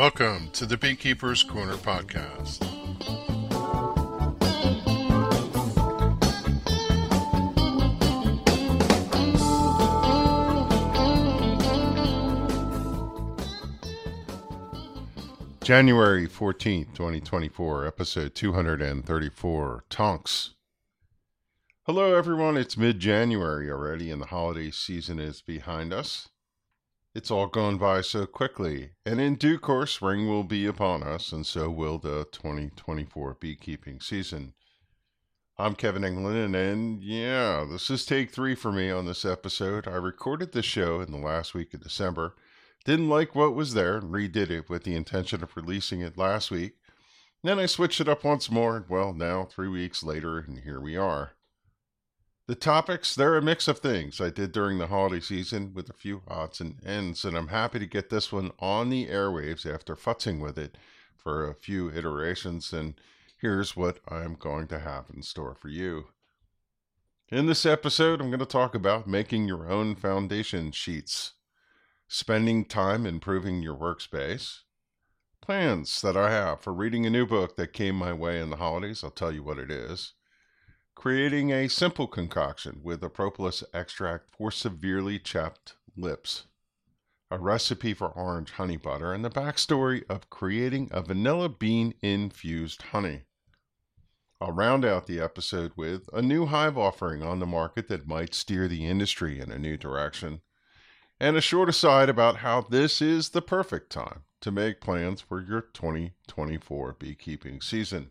Welcome to the Beekeeper's Corner podcast. January 14th, 2024, episode 234 Tonks. Hello, everyone. It's mid January already, and the holiday season is behind us. It's all gone by so quickly, and in due course, spring will be upon us, and so will the 2024 beekeeping season. I'm Kevin England, and yeah, this is take three for me on this episode. I recorded the show in the last week of December didn't like what was there and redid it with the intention of releasing it last week. Then I switched it up once more, and well, now three weeks later, and here we are. The topics, they're a mix of things I did during the holiday season with a few odds and ends, and I'm happy to get this one on the airwaves after futzing with it for a few iterations, and here's what I'm going to have in store for you. In this episode, I'm going to talk about making your own foundation sheets spending time improving your workspace, plans that I have for reading a new book that came my way in the holidays. I'll tell you what it is. Creating a simple concoction with a propolis extract for severely chapped lips. A recipe for orange honey butter and the backstory of creating a vanilla bean infused honey. I'll round out the episode with a new hive offering on the market that might steer the industry in a new direction and a short aside about how this is the perfect time to make plans for your 2024 beekeeping season.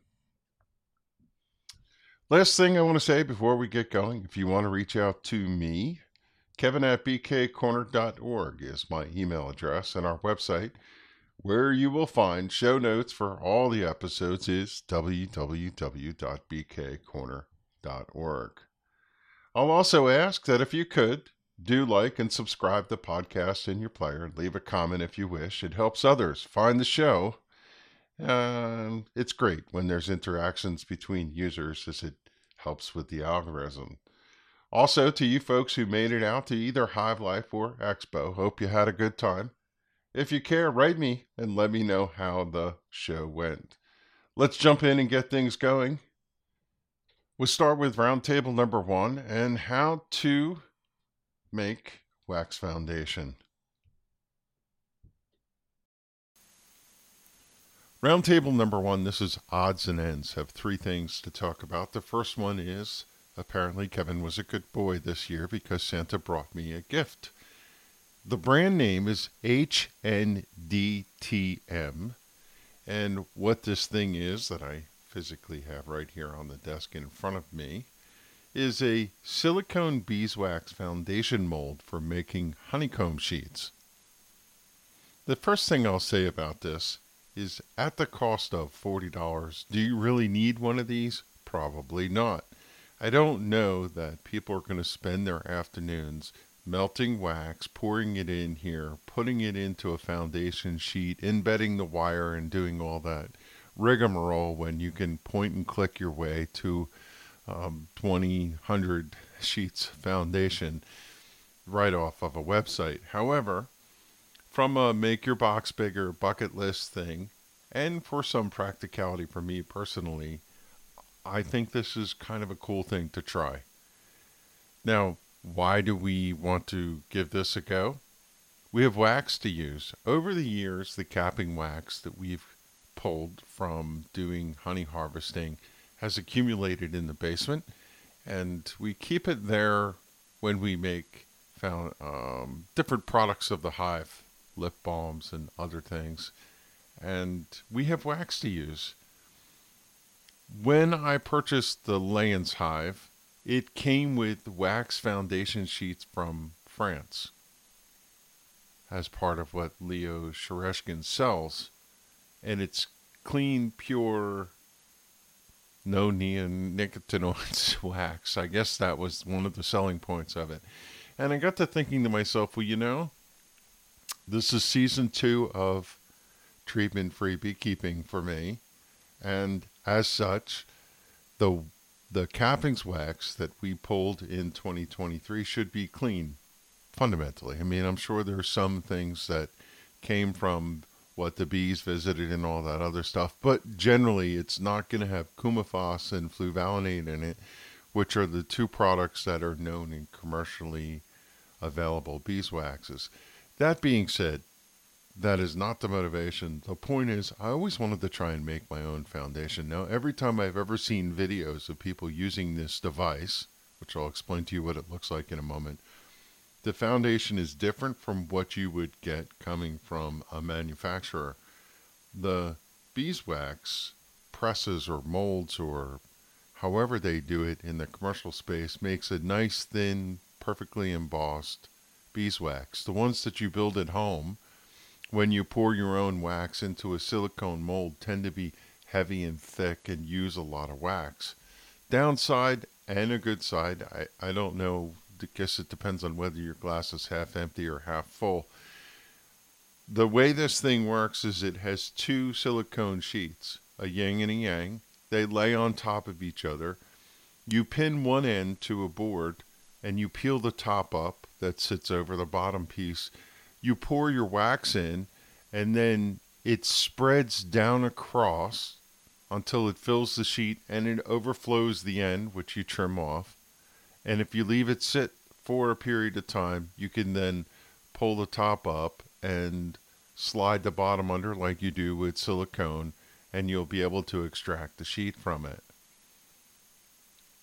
Last thing I want to say before we get going if you want to reach out to me, Kevin at bkcorner.org is my email address, and our website, where you will find show notes for all the episodes, is www.bkcorner.org. I'll also ask that if you could, do like and subscribe the podcast in your player. Leave a comment if you wish. It helps others find the show. And it's great when there's interactions between users as it helps with the algorithm. Also, to you folks who made it out to either Hive Life or Expo, hope you had a good time. If you care, write me and let me know how the show went. Let's jump in and get things going. We'll start with roundtable number one and how to make wax foundation. Roundtable number one, this is odds and ends, have three things to talk about. The first one is apparently Kevin was a good boy this year because Santa brought me a gift. The brand name is HNDTM, and what this thing is that I physically have right here on the desk in front of me is a silicone beeswax foundation mold for making honeycomb sheets. The first thing I'll say about this is at the cost of $40, do you really need one of these? Probably not. I don't know that people are going to spend their afternoons melting wax, pouring it in here, putting it into a foundation sheet, embedding the wire, and doing all that rigmarole when you can point and click your way to um, 20, 100 sheets foundation right off of a website. However, from a make your box bigger bucket list thing, and for some practicality for me personally, I think this is kind of a cool thing to try. Now, why do we want to give this a go? We have wax to use. Over the years, the capping wax that we've pulled from doing honey harvesting has accumulated in the basement, and we keep it there when we make found um, different products of the hive, lip balms and other things, and we have wax to use. When I purchased the Layens hive, it came with wax foundation sheets from France as part of what Leo Sharashkin sells, and it's clean, pure no neonicotinoids wax. I guess that was one of the selling points of it. And I got to thinking to myself, well, you know, this is season two of treatment free beekeeping for me. And as such, the the cappings wax that we pulled in 2023 should be clean fundamentally. I mean, I'm sure there are some things that came from what the bees visited and all that other stuff. But generally, it's not going to have coumaphos and fluvalinate in it, which are the two products that are known in commercially available beeswaxes. That being said, that is not the motivation. The point is, I always wanted to try and make my own foundation. Now, every time I've ever seen videos of people using this device, which I'll explain to you what it looks like in a moment, the foundation is different from what you would get coming from a manufacturer. The beeswax presses or molds or however they do it in the commercial space makes a nice thin perfectly embossed beeswax the ones that you build at home when you pour your own wax into a silicone mold tend to be heavy and thick and use a lot of wax downside and a good side i, I don't know I guess it depends on whether your glass is half empty or half full. The way this thing works is it has two silicone sheets, a yin and a yang. They lay on top of each other. You pin one end to a board and you peel the top up that sits over the bottom piece. You pour your wax in and then it spreads down across until it fills the sheet and it overflows the end, which you trim off. And if you leave it sit for a period of time, you can then pull the top up and slide the bottom under like you do with silicone, and you'll be able to extract the sheet from it.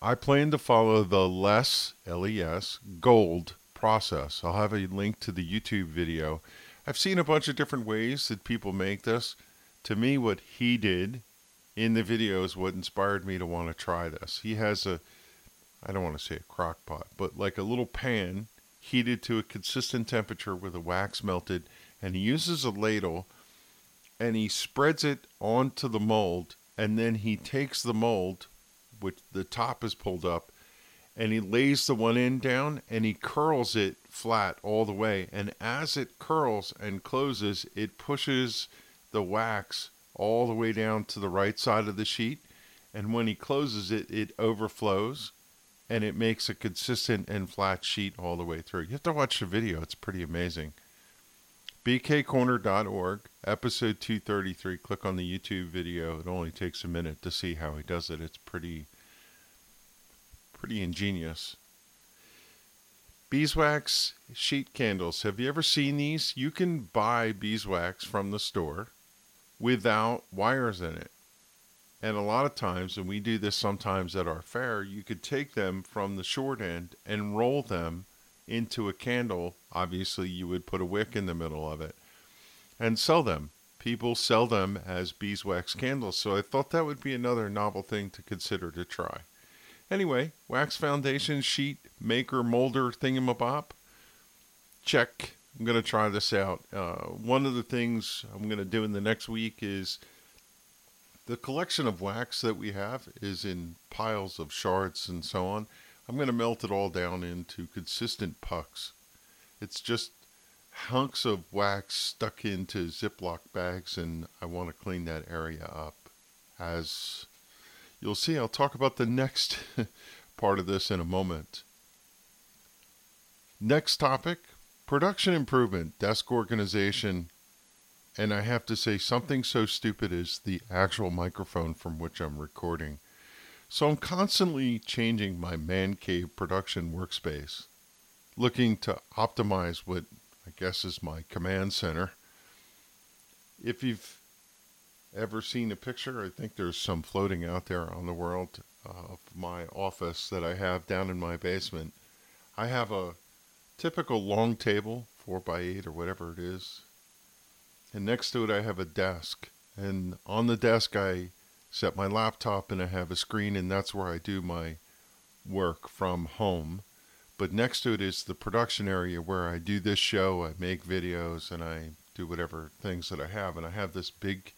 I plan to follow the less LES gold process. I'll have a link to the YouTube video. I've seen a bunch of different ways that people make this. To me, what he did in the video is what inspired me to want to try this. He has a I don't want to say a crock pot, but like a little pan heated to a consistent temperature where the wax melted, and he uses a ladle and he spreads it onto the mold, and then he takes the mold, which the top is pulled up, and he lays the one end down and he curls it flat all the way. And as it curls and closes, it pushes the wax all the way down to the right side of the sheet. And when he closes it, it overflows and it makes a consistent and flat sheet all the way through. You have to watch the video, it's pretty amazing. bkcorner.org, episode 233. Click on the YouTube video. It only takes a minute to see how he does it. It's pretty pretty ingenious. Beeswax sheet candles. Have you ever seen these? You can buy beeswax from the store without wires in it. And a lot of times, and we do this sometimes at our fair, you could take them from the short end and roll them into a candle. Obviously, you would put a wick in the middle of it and sell them. People sell them as beeswax candles, so I thought that would be another novel thing to consider to try. Anyway, wax foundation sheet maker molder thingamabob. Check. I'm going to try this out. Uh, one of the things I'm going to do in the next week is the collection of wax that we have is in piles of shards and so on. I'm going to melt it all down into consistent pucks. It's just hunks of wax stuck into Ziploc bags, and I want to clean that area up. As you'll see, I'll talk about the next part of this in a moment. Next topic production improvement, desk organization, and I have to say, something so stupid is the actual microphone from which I'm recording. So I'm constantly changing my man cave production workspace, looking to optimize what I guess is my command center. If you've ever seen a picture, I think there's some floating out there on the world uh, of my office that I have down in my basement. I have a typical long table, 4 by 8 or whatever it is, and next to it I have a desk. And on the desk I set my laptop and I have a screen and that's where I do my work from home. But next to it is the production area where I do this show, I make videos and I do whatever things that I have and I have this big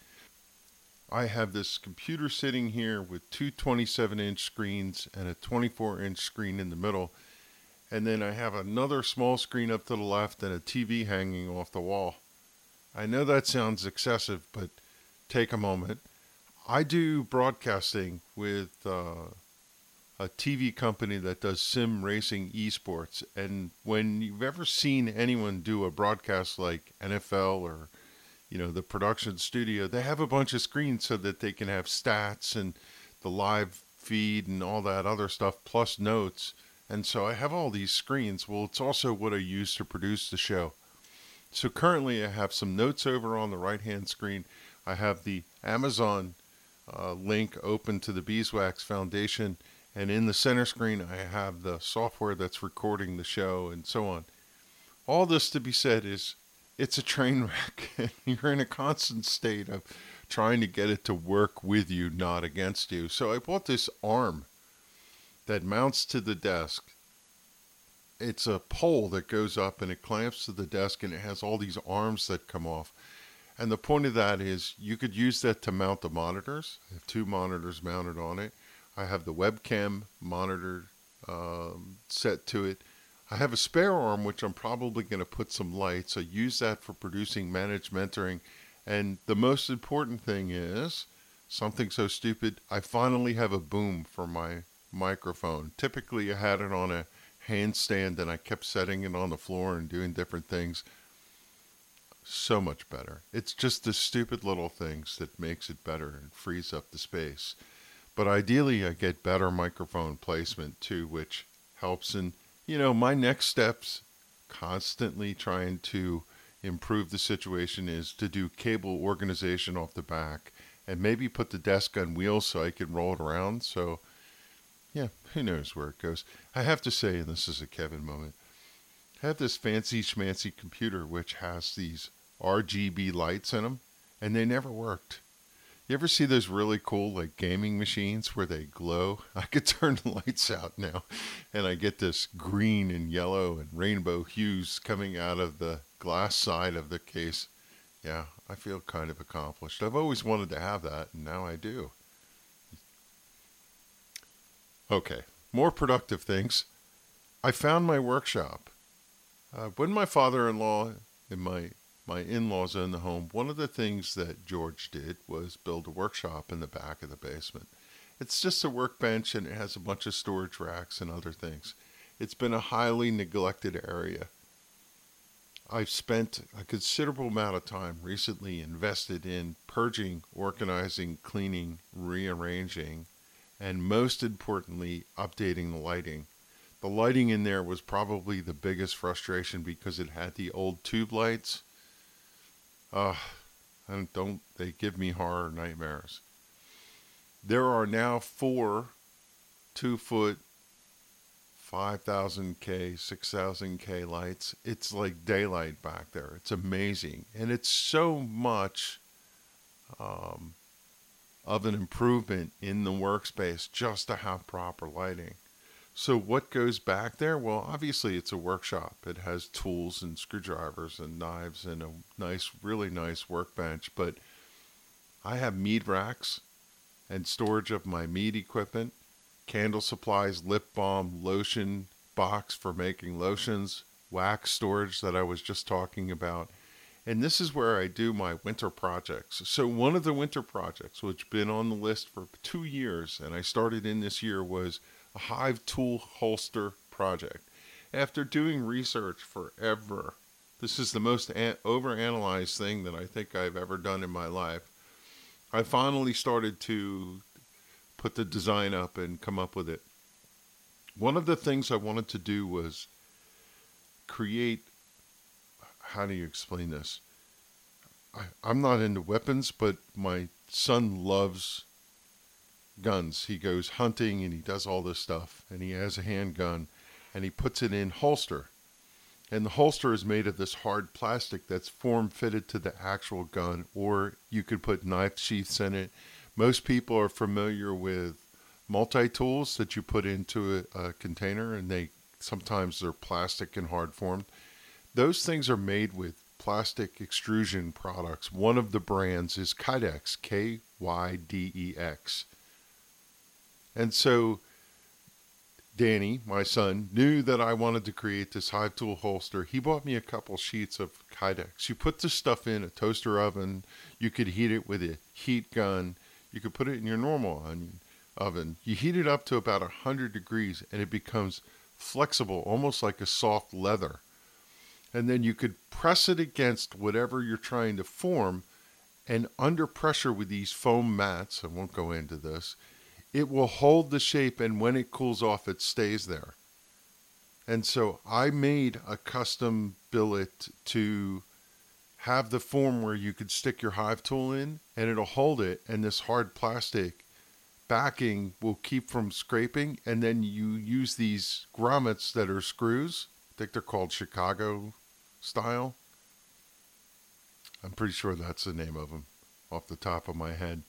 I have this computer sitting here with two 27 inch screens and a 24 inch screen in the middle. And then I have another small screen up to the left and a TV hanging off the wall. I know that sounds excessive, but take a moment. I do broadcasting with uh, a TV company that does sim racing esports. And when you've ever seen anyone do a broadcast like NFL or you know, the production studio, they have a bunch of screens so that they can have stats and the live feed and all that other stuff plus notes. And so I have all these screens. Well, it's also what I use to produce the show. So currently I have some notes over on the right hand screen. I have the Amazon uh, link open to the Beeswax Foundation. And in the center screen, I have the software that's recording the show and so on. All this to be said is it's a train wreck. and You're in a constant state of trying to get it to work with you, not against you. So I bought this arm that mounts to the desk. It's a pole that goes up and it clamps to the desk and it has all these arms that come off. And the point of that is you could use that to mount the monitors. I have two monitors mounted on it. I have the webcam monitor um, set to it. I have a spare arm, which I'm probably going to put some lights. I use that for producing managed mentoring. And the most important thing is something so stupid. I finally have a boom for my microphone. Typically, I had it on a handstand and I kept setting it on the floor and doing different things. So much better. It's just the stupid little things that makes it better and frees up the space. But ideally, I get better microphone placement too, which helps in you know, my next steps constantly trying to improve the situation is to do cable organization off the back and maybe put the desk on wheels so I can roll it around. So, yeah, who knows where it goes. I have to say, and this is a Kevin moment, I have this fancy schmancy computer which has these RGB lights in them, and they never worked. You ever see those really cool like gaming machines where they glow? I could turn the lights out now and I get this green and yellow and rainbow hues coming out of the glass side of the case. Yeah, I feel kind of accomplished. I've always wanted to have that and now I do. Okay, more productive things. I found my workshop. Uh, when my father in law and my my in laws own the home, one of the things that George did was build a workshop in the back of the basement. It's just a workbench and it has a bunch of storage racks and other things. It's been a highly neglected area. I've spent a considerable amount of time recently invested in purging, organizing, cleaning, rearranging, and most importantly, updating the lighting. The lighting in there was probably the biggest frustration because it had the old tube lights uh, and don't they give me horror nightmares. There are now four two foot, 5,000K, 6,000K lights. It's like daylight back there. It's amazing. And it's so much um, of an improvement in the workspace just to have proper lighting. So what goes back there? Well, obviously it's a workshop. It has tools and screwdrivers and knives and a nice, really nice workbench. But I have mead racks and storage of my mead equipment, candle supplies, lip balm, lotion box for making lotions, wax storage that I was just talking about. And this is where I do my winter projects. So one of the winter projects, which been on the list for two years, and I started in this year, was a Hive tool holster project. After doing research forever, this is the most an- overanalyzed thing that I think I've ever done in my life. I finally started to put the design up and come up with it. One of the things I wanted to do was create how do you explain this? I, I'm not into weapons, but my son loves guns. He goes hunting and he does all this stuff, and he has a handgun, and he puts it in holster. And the holster is made of this hard plastic that's form fitted to the actual gun, or you could put knife sheaths in it. Most people are familiar with multi tools that you put into a, a container, and they sometimes they're plastic and hard formed. Those things are made with plastic extrusion products. One of the brands is Kydex, K Y D E X. And so Danny, my son, knew that I wanted to create this hive tool holster. He bought me a couple sheets of Kydex. You put the stuff in a toaster oven. You could heat it with a heat gun. You could put it in your normal onion oven. You heat it up to about 100 degrees and it becomes flexible, almost like a soft leather. And then you could press it against whatever you're trying to form. And under pressure with these foam mats, I won't go into this, it will hold the shape. And when it cools off, it stays there. And so I made a custom billet to have the form where you could stick your hive tool in and it'll hold it. And this hard plastic backing will keep from scraping. And then you use these grommets that are screws. I think they're called Chicago style. I'm pretty sure that's the name of them off the top of my head.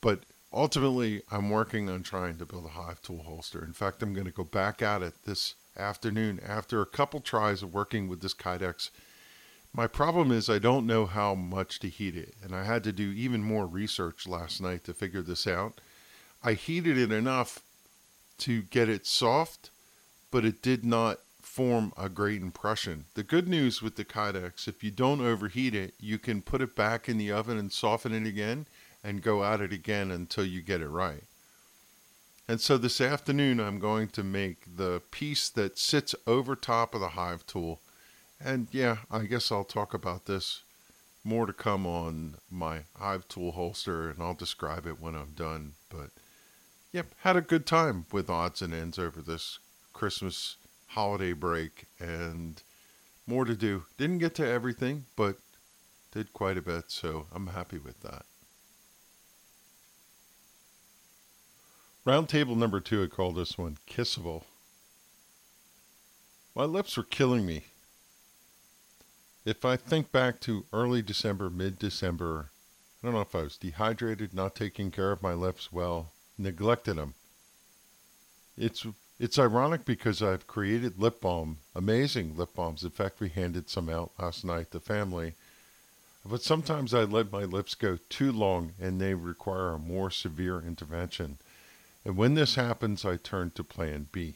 But ultimately, I'm working on trying to build a hive tool holster. In fact, I'm going to go back at it this afternoon after a couple tries of working with this Kydex my problem is I don't know how much to heat it, and I had to do even more research last night to figure this out. I heated it enough to get it soft, but it did not form a great impression. The good news with the Kydex, if you don't overheat it, you can put it back in the oven and soften it again and go at it again until you get it right. And so this afternoon, I'm going to make the piece that sits over top of the hive tool and yeah, I guess I'll talk about this more to come on my Hive tool holster, and I'll describe it when I'm done. But yep, had a good time with odds and ends over this Christmas holiday break, and more to do. Didn't get to everything, but did quite a bit, so I'm happy with that. Roundtable number two, I call this one Kissable. My lips were killing me if I think back to early December, mid December, I don't know if I was dehydrated, not taking care of my lips well, neglected them. It's it's ironic because I've created lip balm, amazing lip balms. In fact, we handed some out last night to family. But sometimes I let my lips go too long and they require a more severe intervention. And when this happens, I turn to plan B.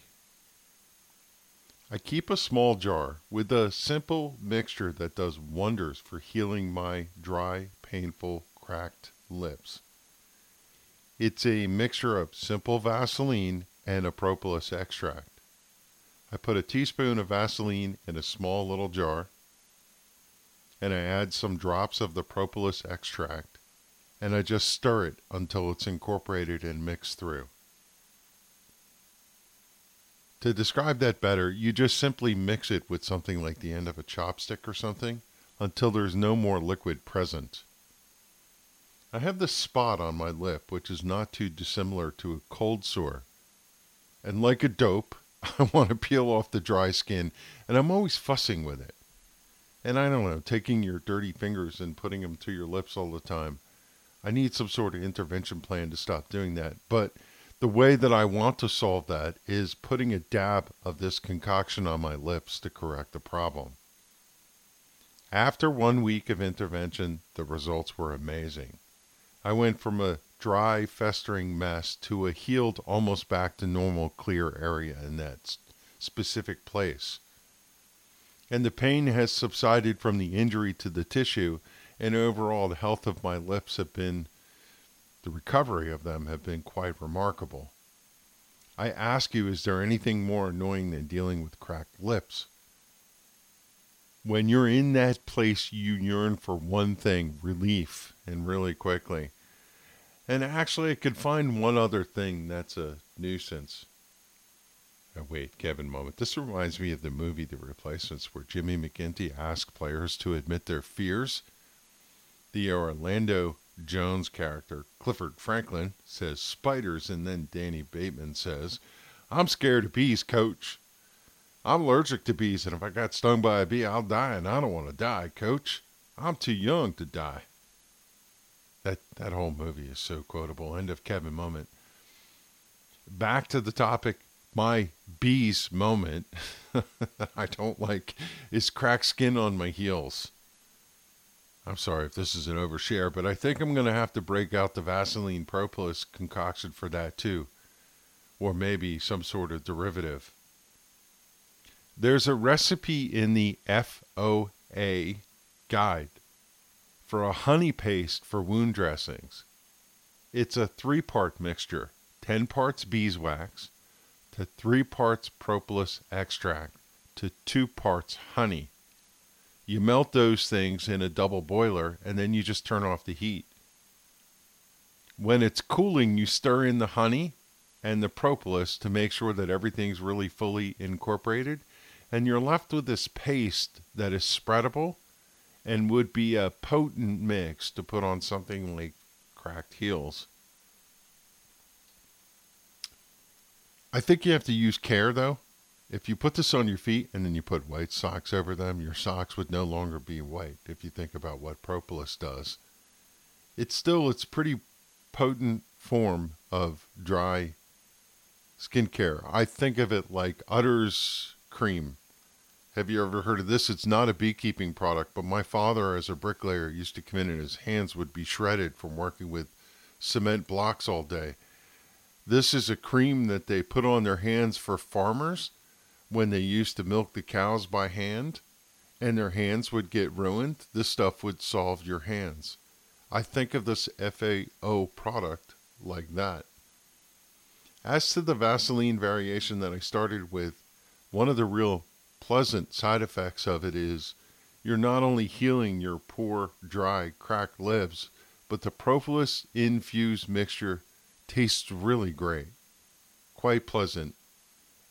I keep a small jar with a simple mixture that does wonders for healing my dry, painful, cracked lips. It's a mixture of simple Vaseline and a propolis extract. I put a teaspoon of Vaseline in a small little jar, and I add some drops of the propolis extract, and I just stir it until it's incorporated and mixed through. To describe that better, you just simply mix it with something like the end of a chopstick or something until there's no more liquid present. I have this spot on my lip which is not too dissimilar to a cold sore. And like a dope, I want to peel off the dry skin, and I'm always fussing with it. And I don't know, taking your dirty fingers and putting them to your lips all the time. I need some sort of intervention plan to stop doing that. But the way that I want to solve that is putting a dab of this concoction on my lips to correct the problem. After one week of intervention, the results were amazing. I went from a dry, festering mess to a healed, almost back to normal, clear area in that specific place. And the pain has subsided from the injury to the tissue, and overall, the health of my lips have been the recovery of them have been quite remarkable. I ask you, is there anything more annoying than dealing with cracked lips? When you're in that place, you yearn for one thing relief, and really quickly. And actually, I could find one other thing that's a nuisance. Oh, wait, Kevin, moment. This reminds me of the movie The Replacements, where Jimmy McGinty asked players to admit their fears. The Orlando Jones' character, Clifford Franklin, says spiders, and then Danny Bateman says, I'm scared of bees, coach. I'm allergic to bees, and if I got stung by a bee, I'll die, and I don't want to die, coach. I'm too young to die. That, that whole movie is so quotable. End of Kevin moment. Back to the topic. My bees moment that I don't like is cracked skin on my heels. I'm sorry if this is an overshare, but I think I'm going to have to break out the Vaseline propolis concoction for that too. Or maybe some sort of derivative. There's a recipe in the FOA guide for a honey paste for wound dressings. It's a three part mixture 10 parts beeswax to 3 parts propolis extract to 2 parts honey You melt those things in a double boiler and then you just turn off the heat. When it's cooling, you stir in the honey and the propolis to make sure that everything's really fully incorporated. And you're left with this paste that is spreadable and would be a potent mix to put on something like cracked heels. I think you have to use care though. If you put this on your feet and then you put white socks over them, your socks would no longer be white if you think about what propolis does. It's still it's pretty potent form of dry skincare. I think of it like Udder's cream. Have you ever heard of this? It's not a beekeeping product, but my father, as a bricklayer, used to come in and his hands would be shredded from working with cement blocks all day. This is a cream that they put on their hands for farmers when they used to milk the cows by hand and their hands would get ruined. This stuff would solve your hands. I think of this FAO product like that. As to the Vaseline variation that I started with, one of the real pleasant side effects of it is you're not only healing your poor, dry, cracked lips, but the propolis infused mixture tastes really great, quite pleasant,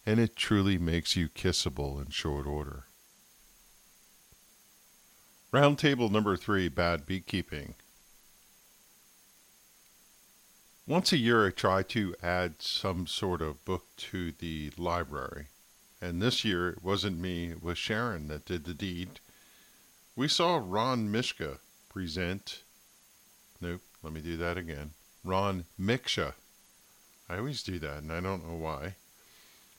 and it truly makes you kissable in short order. Roundtable number three Bad Beekeeping. Once a year, I try to add some sort of book to the library. And this year, it wasn't me, it was Sharon that did the deed. We saw Ron Mishka present. Nope, let me do that again. Ron Miksha. I always do that, and I don't know why.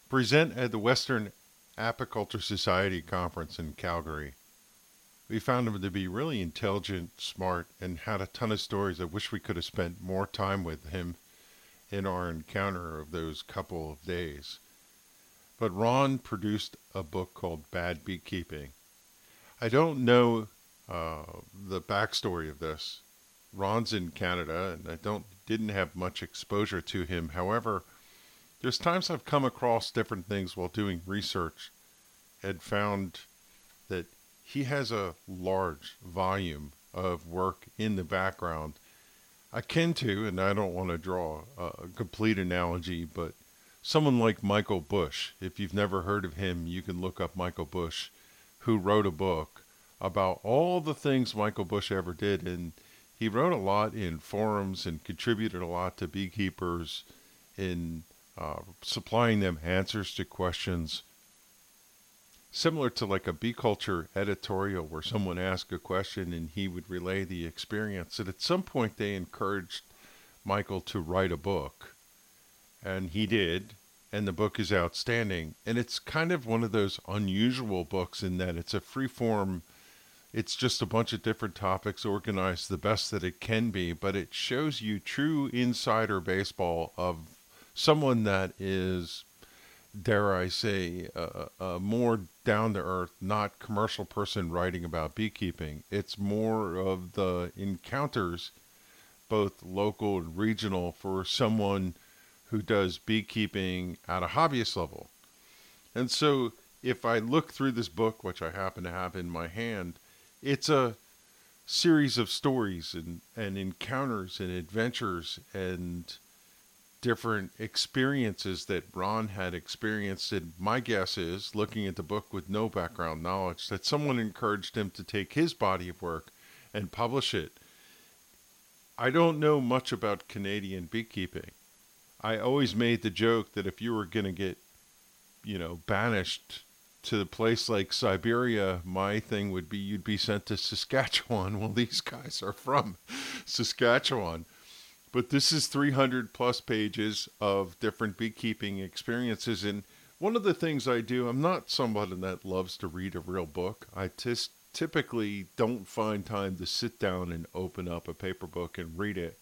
Present at the Western Apiculture Society conference in Calgary. We found him to be really intelligent, smart, and had a ton of stories. I wish we could have spent more time with him in our encounter of those couple of days. But Ron produced a book called Bad Beekeeping. I don't know uh, the backstory of this. Ron's in Canada, and I don't didn't have much exposure to him. However, there's times I've come across different things while doing research and found that he has a large volume of work in the background akin to, and I don't want to draw a complete analogy, but someone like Michael Bush. If you've never heard of him, you can look up Michael Bush, who wrote a book about all the things Michael Bush ever did. And he wrote a lot in forums and contributed a lot to beekeepers in uh, supplying them answers to questions similar to like a bee culture editorial where someone asked a question and he would relay the experience. And at some point, they encouraged Michael to write a book, and he did. And the book is outstanding. And it's kind of one of those unusual books in that it's a free form, it's just a bunch of different topics organized the best that it can be, but it shows you true insider baseball of someone that is dare I say, a, a more down to earth, not commercial person writing about beekeeping. It's more of the encounters, both local and regional, for someone who does beekeeping at a hobbyist level. And so, if I look through this book, which I happen to have in my hand, it's a series of stories and, and encounters and adventures and different experiences that Ron had experienced. And my guess is, looking at the book with no background knowledge, that someone encouraged him to take his body of work and publish it. I don't know much about Canadian beekeeping. I always made the joke that if you were going to get, you know, banished to a place like Siberia, my thing would be you'd be sent to Saskatchewan. Well, these guys are from Saskatchewan. But this is 300 plus pages of different beekeeping experiences. And one of the things I do, I'm not someone that loves to read a real book. I just typically don't find time to sit down and open up a paper book and read it.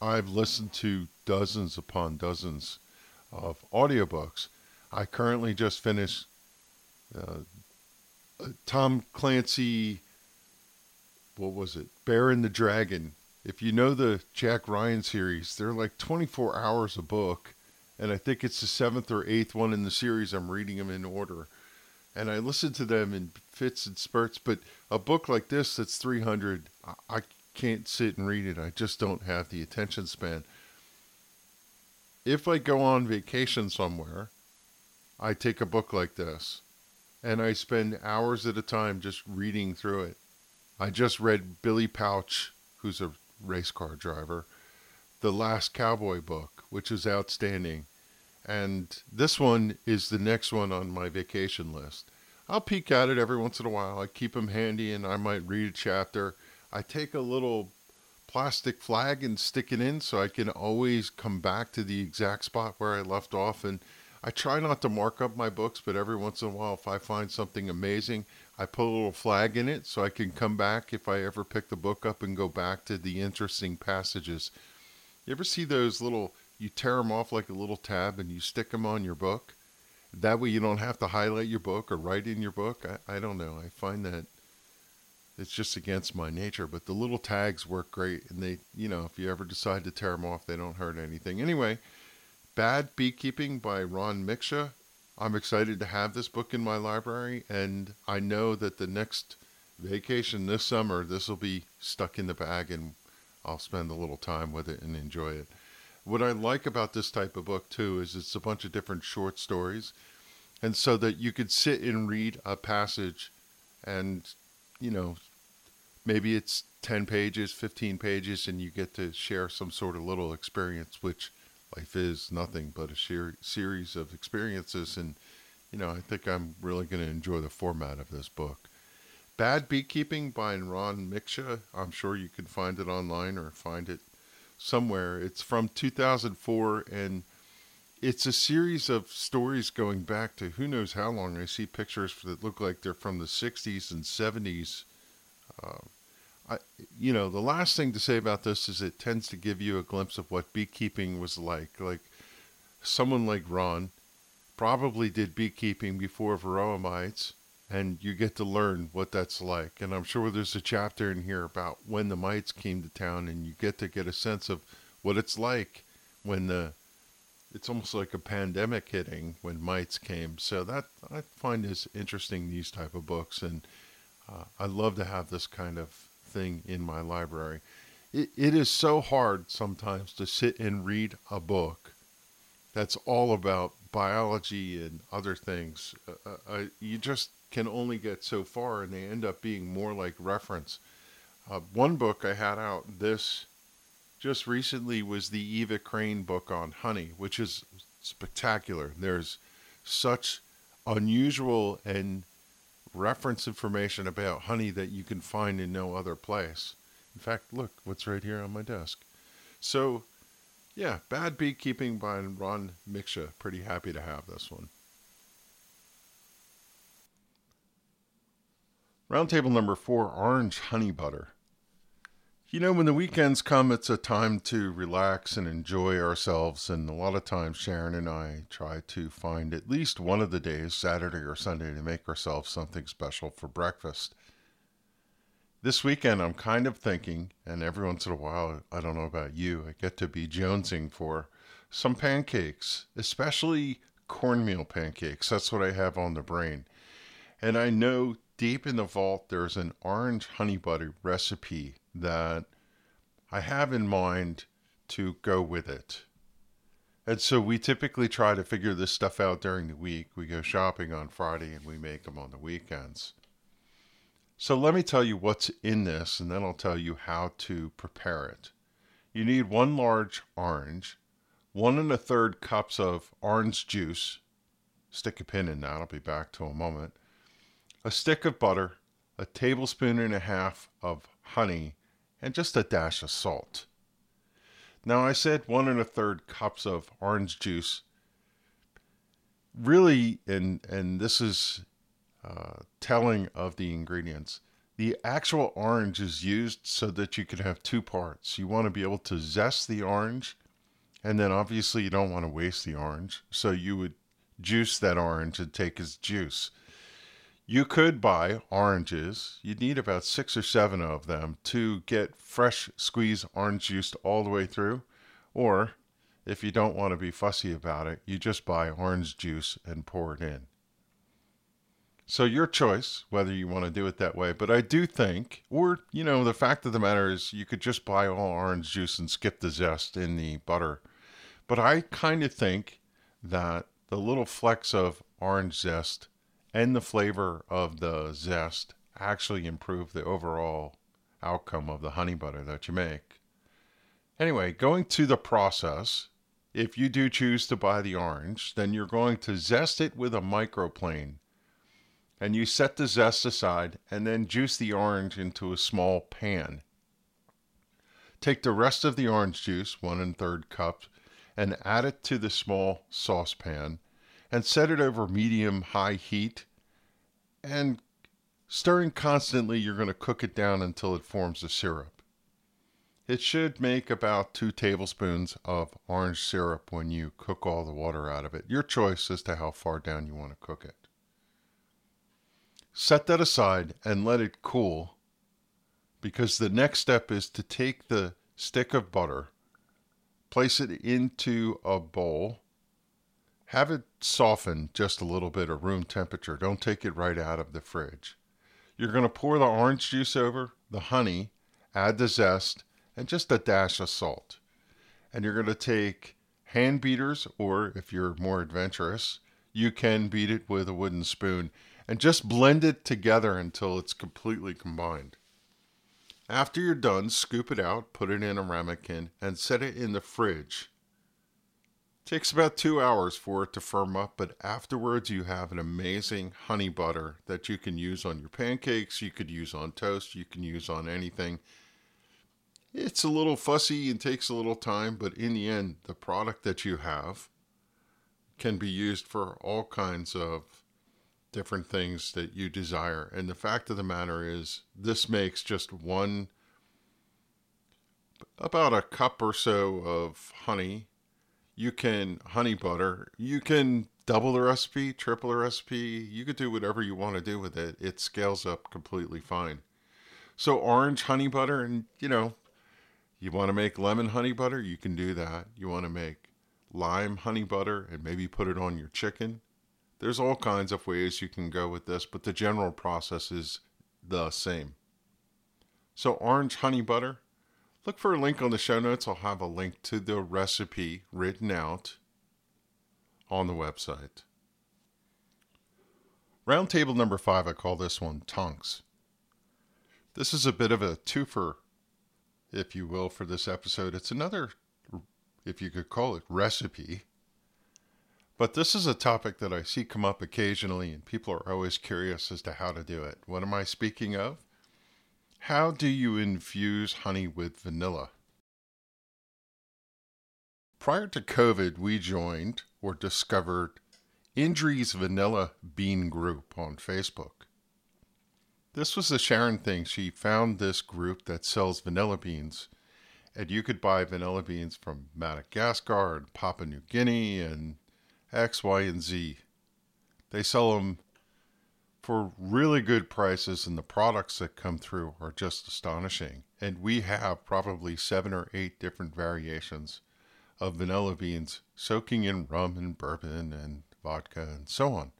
I've listened to dozens upon dozens of audiobooks. I currently just finished uh, Tom Clancy, what was it? Bear and the Dragon if you know the Jack Ryan series, they're like 24 hours a book, and I think it's the seventh or eighth one in the series. I'm reading them in order. and I listen to them in fits and spurts. But a book like this that's 300, I, can't sit and read it. I just don't have the attention span. If I go on vacation somewhere, I take a book like this and I spend hours at a time just reading through it. I just read Billy Pauch, who's a race car driver, The Last Cowboy book, which is outstanding. And this one is the next one on my vacation list. I'll peek at it every once in a while. I keep them handy and I might read a chapter. I take a little plastic flag and stick it in so I can always come back to the exact spot where I left off. And I try not to mark up my books, but every once in a while, if I find something amazing, I put a little flag in it so I can come back if I ever pick the book up and go back to the interesting passages. You ever see those little, you tear them off like a little tab and you stick them on your book? That way you don't have to highlight your book or write in your book. I, I don't know. I find that it's just against my nature, but the little tags work great. And they, you know, if you ever decide to tear them off, they don't hurt anything. Anyway, Bad Beekeeping by Ron Miksha. I'm excited to have this book in my library, and I know that the next vacation this summer, this will be stuck in the bag and I'll spend a little time with it and enjoy it. What I like about this type of book too is it's a bunch of different short stories, and so that you could sit and read a passage, and you know, maybe it's ten pages, fifteen pages, and you get to share some sort of little experience, which life is nothing but a shir- series of experiences, and you know, I think I'm really going to enjoy the format of this book. Bad Beekeeping by Ron Miksha. I'm sure you can find it online or find it somewhere. It's from 2004, and it's a series of stories going back to who knows how long. I see pictures that look like they're from the 60s and 70s. Uh, You know, the last thing to say about this is it tends to give you a glimpse of what beekeeping was like. Like someone like Ron probably did beekeeping before varroa mites and you get to learn what that's like. And I'm sure there's a chapter in here about when the mites came to town, and you get to get a sense of what it's like when the it's almost like a pandemic hitting when mites came. So that I find is interesting these type of books, and uh, I love to have this kind of thing in my library. It, it is so hard sometimes to sit and read a book that's all about biology and other things. Uh, uh, you just can only get so far, and they end up being more like reference. Uh, one book I had out this just recently was the Eva Crane book on honey, which is spectacular. There's such unusual and reference information about honey that you can find in no other place. In fact, look what's right here on my desk. So, yeah, Bad Beekeeping by Ron Miksha. Pretty happy to have this one. Roundtable number four Orange Honey Butter. You know, when the weekends come, it's a time to relax and enjoy ourselves. And a lot of times, Sharon and I try to find at least one of the days, Saturday or Sunday, to make ourselves something special for breakfast. This weekend, I'm kind of thinking, and every once in a while, I don't know about you, I get to be jonesing for some pancakes, especially cornmeal pancakes. That's what I have on the brain. And I know deep in the vault, there's an orange honey butter recipe that I have in mind to go with it. And so we typically try to figure this stuff out during the week. We go shopping on Friday and we make them on the weekends. So let me tell you what's in this and then I'll tell you how to prepare it. You need one large orange, one and a third cups of orange juice. Stick a pin in that, I'll be back to a moment a stick of butter, a tablespoon and a half of honey, and just a dash of salt. Now, I said one and a third cups of orange juice. Really, and, and this is uh, telling of the ingredients, the actual orange is used so that you can have two parts. You want to be able to zest the orange, and then obviously you don't want to waste the orange. So you would juice that orange and take its juice. You could buy oranges. You'd need about six or seven of them to get fresh squeezed orange juice all the way through. Or if you don't want to be fussy about it, you just buy orange juice and pour it in. So your choice whether you want to do it that way. But I do think, or you know, the fact of the matter is, you could just buy all orange juice and skip the zest in the butter. But I kind of think that the little flecks of orange zest and the flavor of the zest actually improve the overall outcome of the honey butter that you make. Anyway, going to the process, if you do choose to buy the orange, then you're going to zest it with a microplane. And you set the zest aside and then juice the orange into a small pan. Take the rest of the orange juice, one and third cups, and add it to the small saucepan and set it over medium high heat. And stirring constantly, you're going to cook it down until it forms a syrup. It should make about two tablespoons of orange syrup when you cook all the water out of it. Your choice as to how far down you want to cook it. Set that aside and let it cool because the next step is to take the stick of butter, place it into a bowl, have it soften just a little bit at room temperature. Don't take it right out of the fridge. You're going to pour the orange juice over, the honey, add the zest, and just a dash of salt. And you're going to take hand beaters, or if you're more adventurous, you can beat it with a wooden spoon and just blend it together until it's completely combined. After you're done, scoop it out, put it in a ramekin, and set it in the fridge. Takes about two hours for it to firm up, but afterwards you have an amazing honey butter that you can use on your pancakes, you could use on toast, you can use on anything. It's a little fussy and takes a little time, but in the end, the product that you have can be used for all kinds of different things that you desire. And the fact of the matter is, this makes just one, about a cup or so of honey. You can honey butter. You can double the recipe, triple the recipe. You could do whatever you want to do with it. It scales up completely fine. So, orange honey butter, and you know, you want to make lemon honey butter? You can do that. You want to make lime honey butter and maybe put it on your chicken? There's all kinds of ways you can go with this, but the general process is the same. So, orange honey butter, look for a link on the show notes. I'll have a link to the recipe written out on the website. Round table number five, I call this one Tonks. This is a bit of a twofer if you will, for this episode. It's another, if you could call it, recipe. But this is a topic that I see come up occasionally, and people are always curious as to how to do it. What am I speaking of? How do you infuse honey with vanilla? Prior to COVID, we joined or discovered Indri's Vanilla Bean Group on Facebook. This was a Sharon thing. She found this group that sells vanilla beans, and you could buy vanilla beans from Madagascar and Papua New Guinea and X, Y, and Z. They sell them for really good prices, and the products that come through are just astonishing. And we have probably seven or eight different variations of vanilla beans soaking in rum and bourbon and vodka and so on.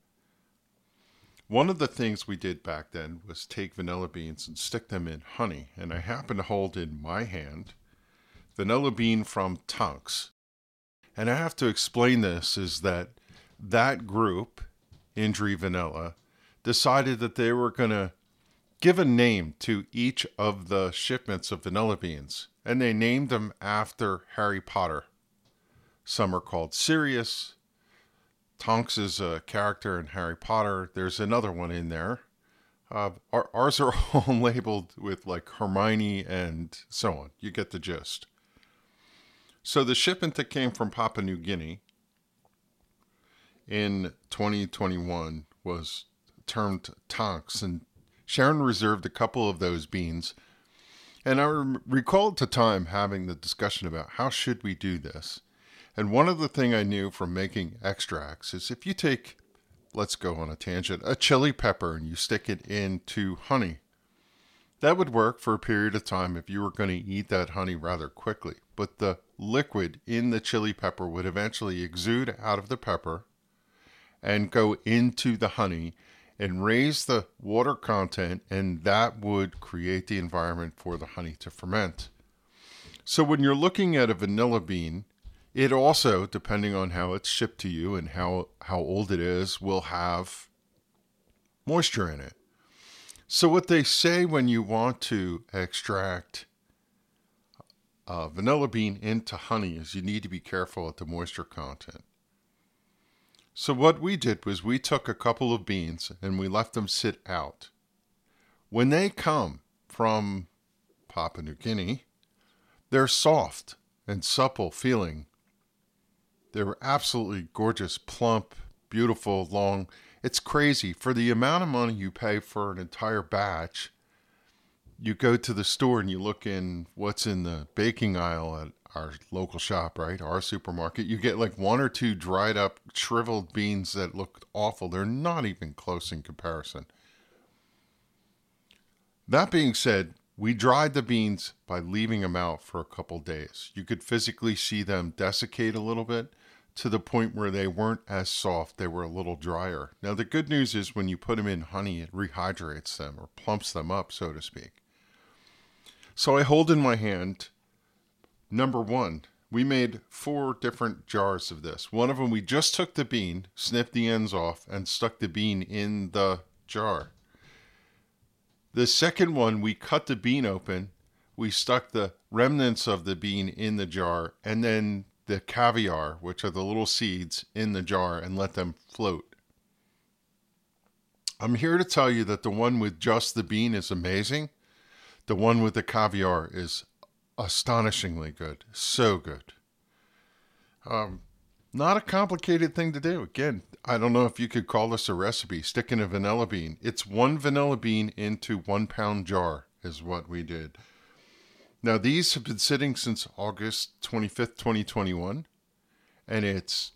One of the things we did back then was take vanilla beans and stick them in honey, and I happen to hold in my hand vanilla bean from Tonks. And I have to explain this is that that group, Indri Vanilla, decided that they were going to give a name to each of the shipments of vanilla beans, and they named them after Harry Potter. Some are called Sirius, Tonks is a character in Harry Potter. There's another one in there. Uh, ours are all labeled with like Hermione and so on. You get the gist. So the shipment that came from Papua New Guinea in 2021 was termed Tonks, and Sharon reserved a couple of those beans. And I recall at the time having the discussion about how should we do this. And one of the thing I knew from making extracts is if you take, let's go on a tangent, a chili pepper and you stick it into honey, that would work for a period of time if you were going to eat that honey rather quickly. But the liquid in the chili pepper would eventually exude out of the pepper and go into the honey and raise the water content, and that would create the environment for the honey to ferment. So when you're looking at a vanilla bean, it also, depending on how it's shipped to you and how, how old it is, will have moisture in it. So, what they say when you want to extract uh, vanilla bean into honey is you need to be careful with the moisture content. So, what we did was we took a couple of beans and we left them sit out. When they come from Papua New Guinea, they're soft and supple feeling. They were absolutely gorgeous, plump, beautiful, long. It's crazy. For the amount of money you pay for an entire batch, you go to the store and you look in what's in the baking aisle at our local shop, right? Our supermarket. You get like one or two dried up, shriveled beans that look awful. They're not even close in comparison. That being said, we dried the beans by leaving them out for a couple days. You could physically see them desiccate a little bit to the point where they weren't as soft, they were a little drier. Now, the good news is when you put them in honey, it rehydrates them or plumps them up, so to speak. So I hold in my hand number one. We made four different jars of this. One of them, we just took the bean, snipped the ends off, and stuck the bean in the jar. The second one, we cut the bean open, we stuck the remnants of the bean in the jar, and then the caviar, which are the little seeds, in the jar and let them float. I'm here to tell you that the one with just the bean is amazing. The one with the caviar is astonishingly good. So good. Um, not a complicated thing to do. Again, I don't know if you could call this a recipe. Sticking a vanilla bean. It's one vanilla bean into one pound jar, is what we did. Now, these have been sitting since August 25th, 2021, and it's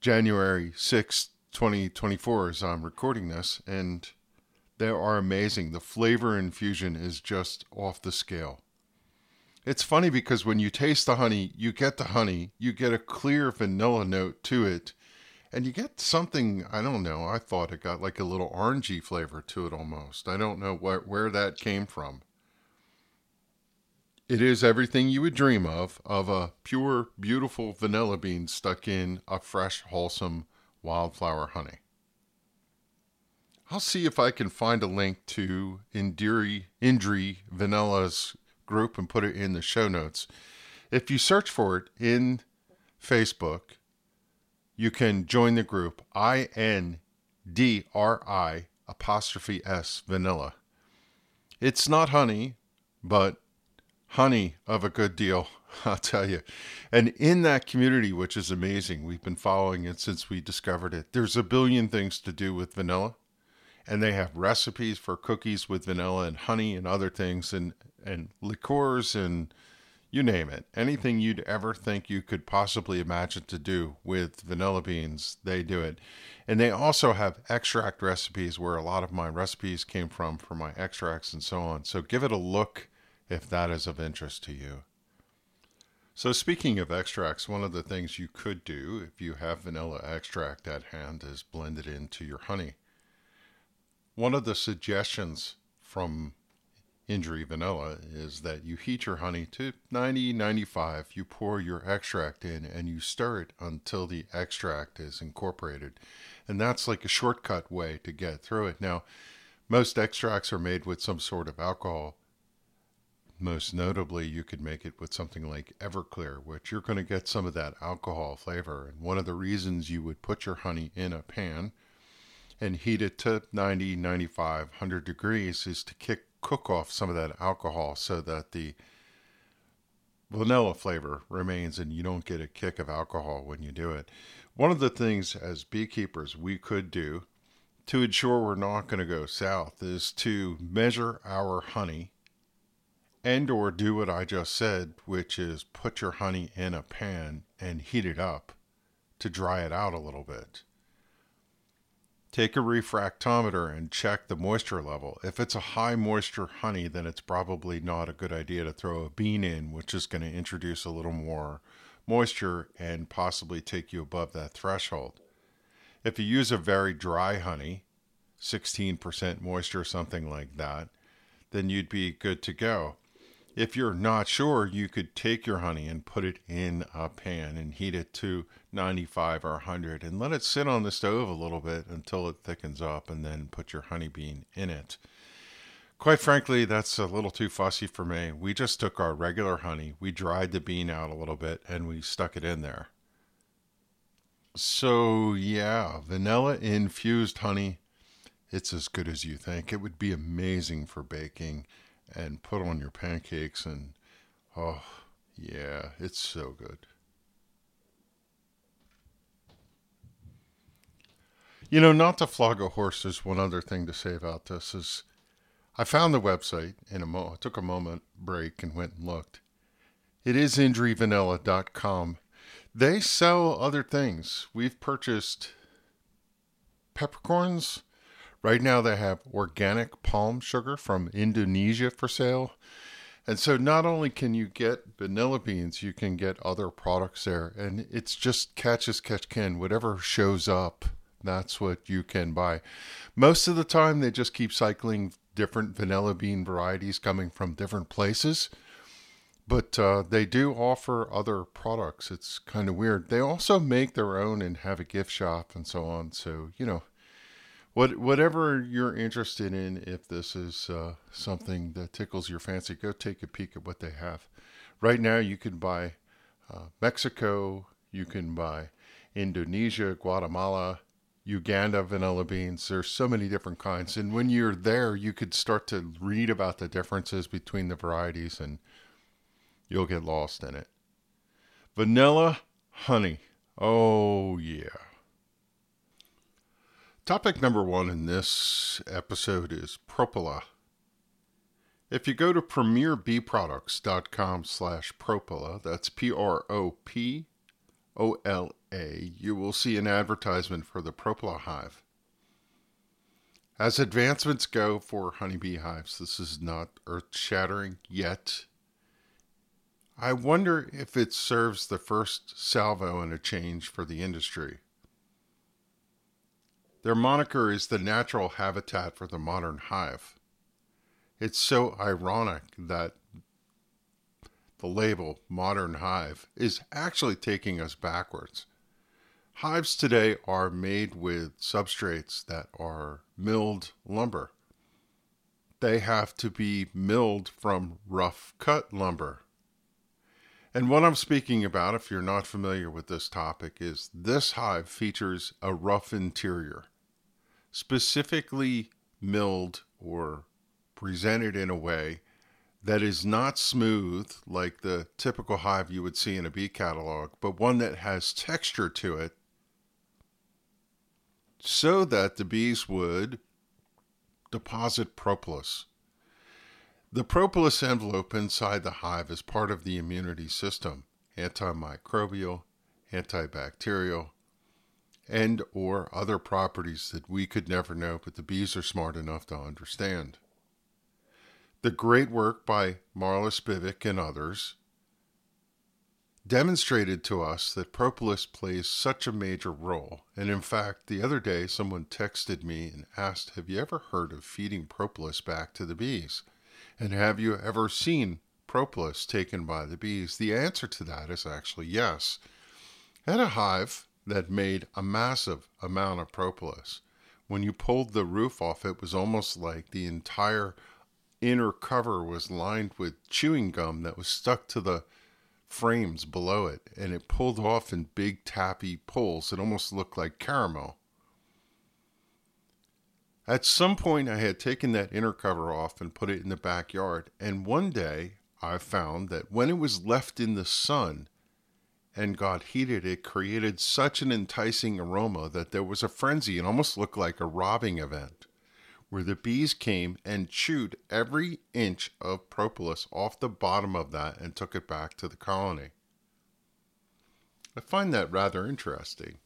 January 6th, 2024 as I'm recording this, and they are amazing. The flavor infusion is just off the scale. It's funny because when you taste the honey, you get the honey, you get a clear vanilla note to it, and you get something, I don't know, I thought it got like a little orangey flavor to it almost. I don't know where, where that came from. It is everything you would dream of of a pure, beautiful vanilla bean stuck in a fresh, wholesome wildflower honey. I'll see if I can find a link to Indiri, Indri Vanilla's group and put it in the show notes. If you search for it in Facebook, you can join the group I N D R I apostrophe S vanilla. It's not honey, but honey of a good deal, I'll tell you. And in that community, which is amazing, we've been following it since we discovered it. There's a billion things to do with vanilla, and they have recipes for cookies with vanilla and honey and other things, and and liqueurs and you name it. Anything you'd ever think you could possibly imagine to do with vanilla beans, they do it. And they also have extract recipes where a lot of my recipes came from for my extracts and so on. So give it a look if that is of interest to you. So, speaking of extracts, one of the things you could do if you have vanilla extract at hand is blend it into your honey. One of the suggestions from Indri Vanilla is that you heat your honey to 90 95. You pour your extract in and you stir it until the extract is incorporated. And that's like a shortcut way to get through it. Now, most extracts are made with some sort of alcohol most notably, you could make it with something like Everclear, which you're going to get some of that alcohol flavor. And one of the reasons you would put your honey in a pan and heat it to 90, 95, 100 degrees is to kick, cook off some of that alcohol so that the vanilla flavor remains and you don't get a kick of alcohol when you do it. One of the things as beekeepers we could do to ensure we're not going to go south is to measure our honey and or do what I just said, which is put your honey in a pan and heat it up to dry it out a little bit. Take a refractometer and check the moisture level. If it's a high moisture honey, then it's probably not a good idea to throw a bean in, which is going to introduce a little more moisture and possibly take you above that threshold. If you use a very dry honey, 16% moisture, something like that, then you'd be good to go. If you're not sure, you could take your honey and put it in a pan and heat it to 95 or 100 and let it sit on the stove a little bit until it thickens up and then put your honey bean in it. Quite frankly, that's a little too fussy for me. We just took our regular honey, we dried the bean out a little bit, and we stuck it in there. So, yeah, vanilla infused honey, it's as good as you think. It would be amazing for baking and put on your pancakes, and oh, yeah, it's so good. You know, not to flog a horse, there's one other thing to say about this is I found the website in a mo- I took a moment break and went and looked. It is indrivanilla.com. They sell other things. We've purchased peppercorns. Right now they have organic palm sugar from Indonesia for sale. And so not only can you get vanilla beans, you can get other products there. And it's just catch as catch can. Whatever shows up, that's what you can buy. Most of the time they just keep cycling different vanilla bean varieties coming from different places. But uh, they do offer other products. It's kind of weird. They also make their own and have a gift shop and so on. So, you know, what whatever you're interested in, if this is uh, something that tickles your fancy, go take a peek at what they have. Right now, you can buy uh, Mexico, you can buy Indonesia, Guatemala, Uganda vanilla beans. There's so many different kinds. And when you're there, you could start to read about the differences between the varieties and you'll get lost in it. Vanilla honey. Oh, yeah. Topic number one in this episode is Propola. If you go to premierbeeproducts.com slash Propola, that's P-R-O-P O-L-A, you will see an advertisement for the Propola hive. As advancements go for honeybee hives, this is not earth shattering yet. I wonder if it serves the first salvo in a change for the industry. Their moniker is the natural habitat for the modern hive. It's so ironic that the label modern hive is actually taking us backwards. Hives today are made with substrates that are milled lumber. They have to be milled from rough cut lumber. And what I'm speaking about, if you're not familiar with this topic, is this hive features a rough interior, specifically milled or presented in a way that is not smooth like the typical hive you would see in a bee catalog, but one that has texture to it so that the bees would deposit propolis. The propolis envelope inside the hive is part of the immunity system, antimicrobial, antibacterial, and or other properties that we could never know but the bees are smart enough to understand. The great work by Marla Spivak and others demonstrated to us that propolis plays such a major role. And in fact, the other day someone texted me and asked, Have you ever heard of feeding propolis back to the bees? And have you ever seen propolis taken by the bees? The answer to that is actually yes. At a hive that made a massive amount of propolis, when you pulled the roof off, it was almost like the entire inner cover was lined with chewing gum that was stuck to the frames below it, and it pulled off in big tappy pulls. It almost looked like caramel. At some point, I had taken that inner cover off and put it in the backyard, and one day I found that when it was left in the sun and got heated, it created such an enticing aroma that there was a frenzy. It almost looked like a robbing event where the bees came and chewed every inch of propolis off the bottom of that and took it back to the colony. I find that rather interesting.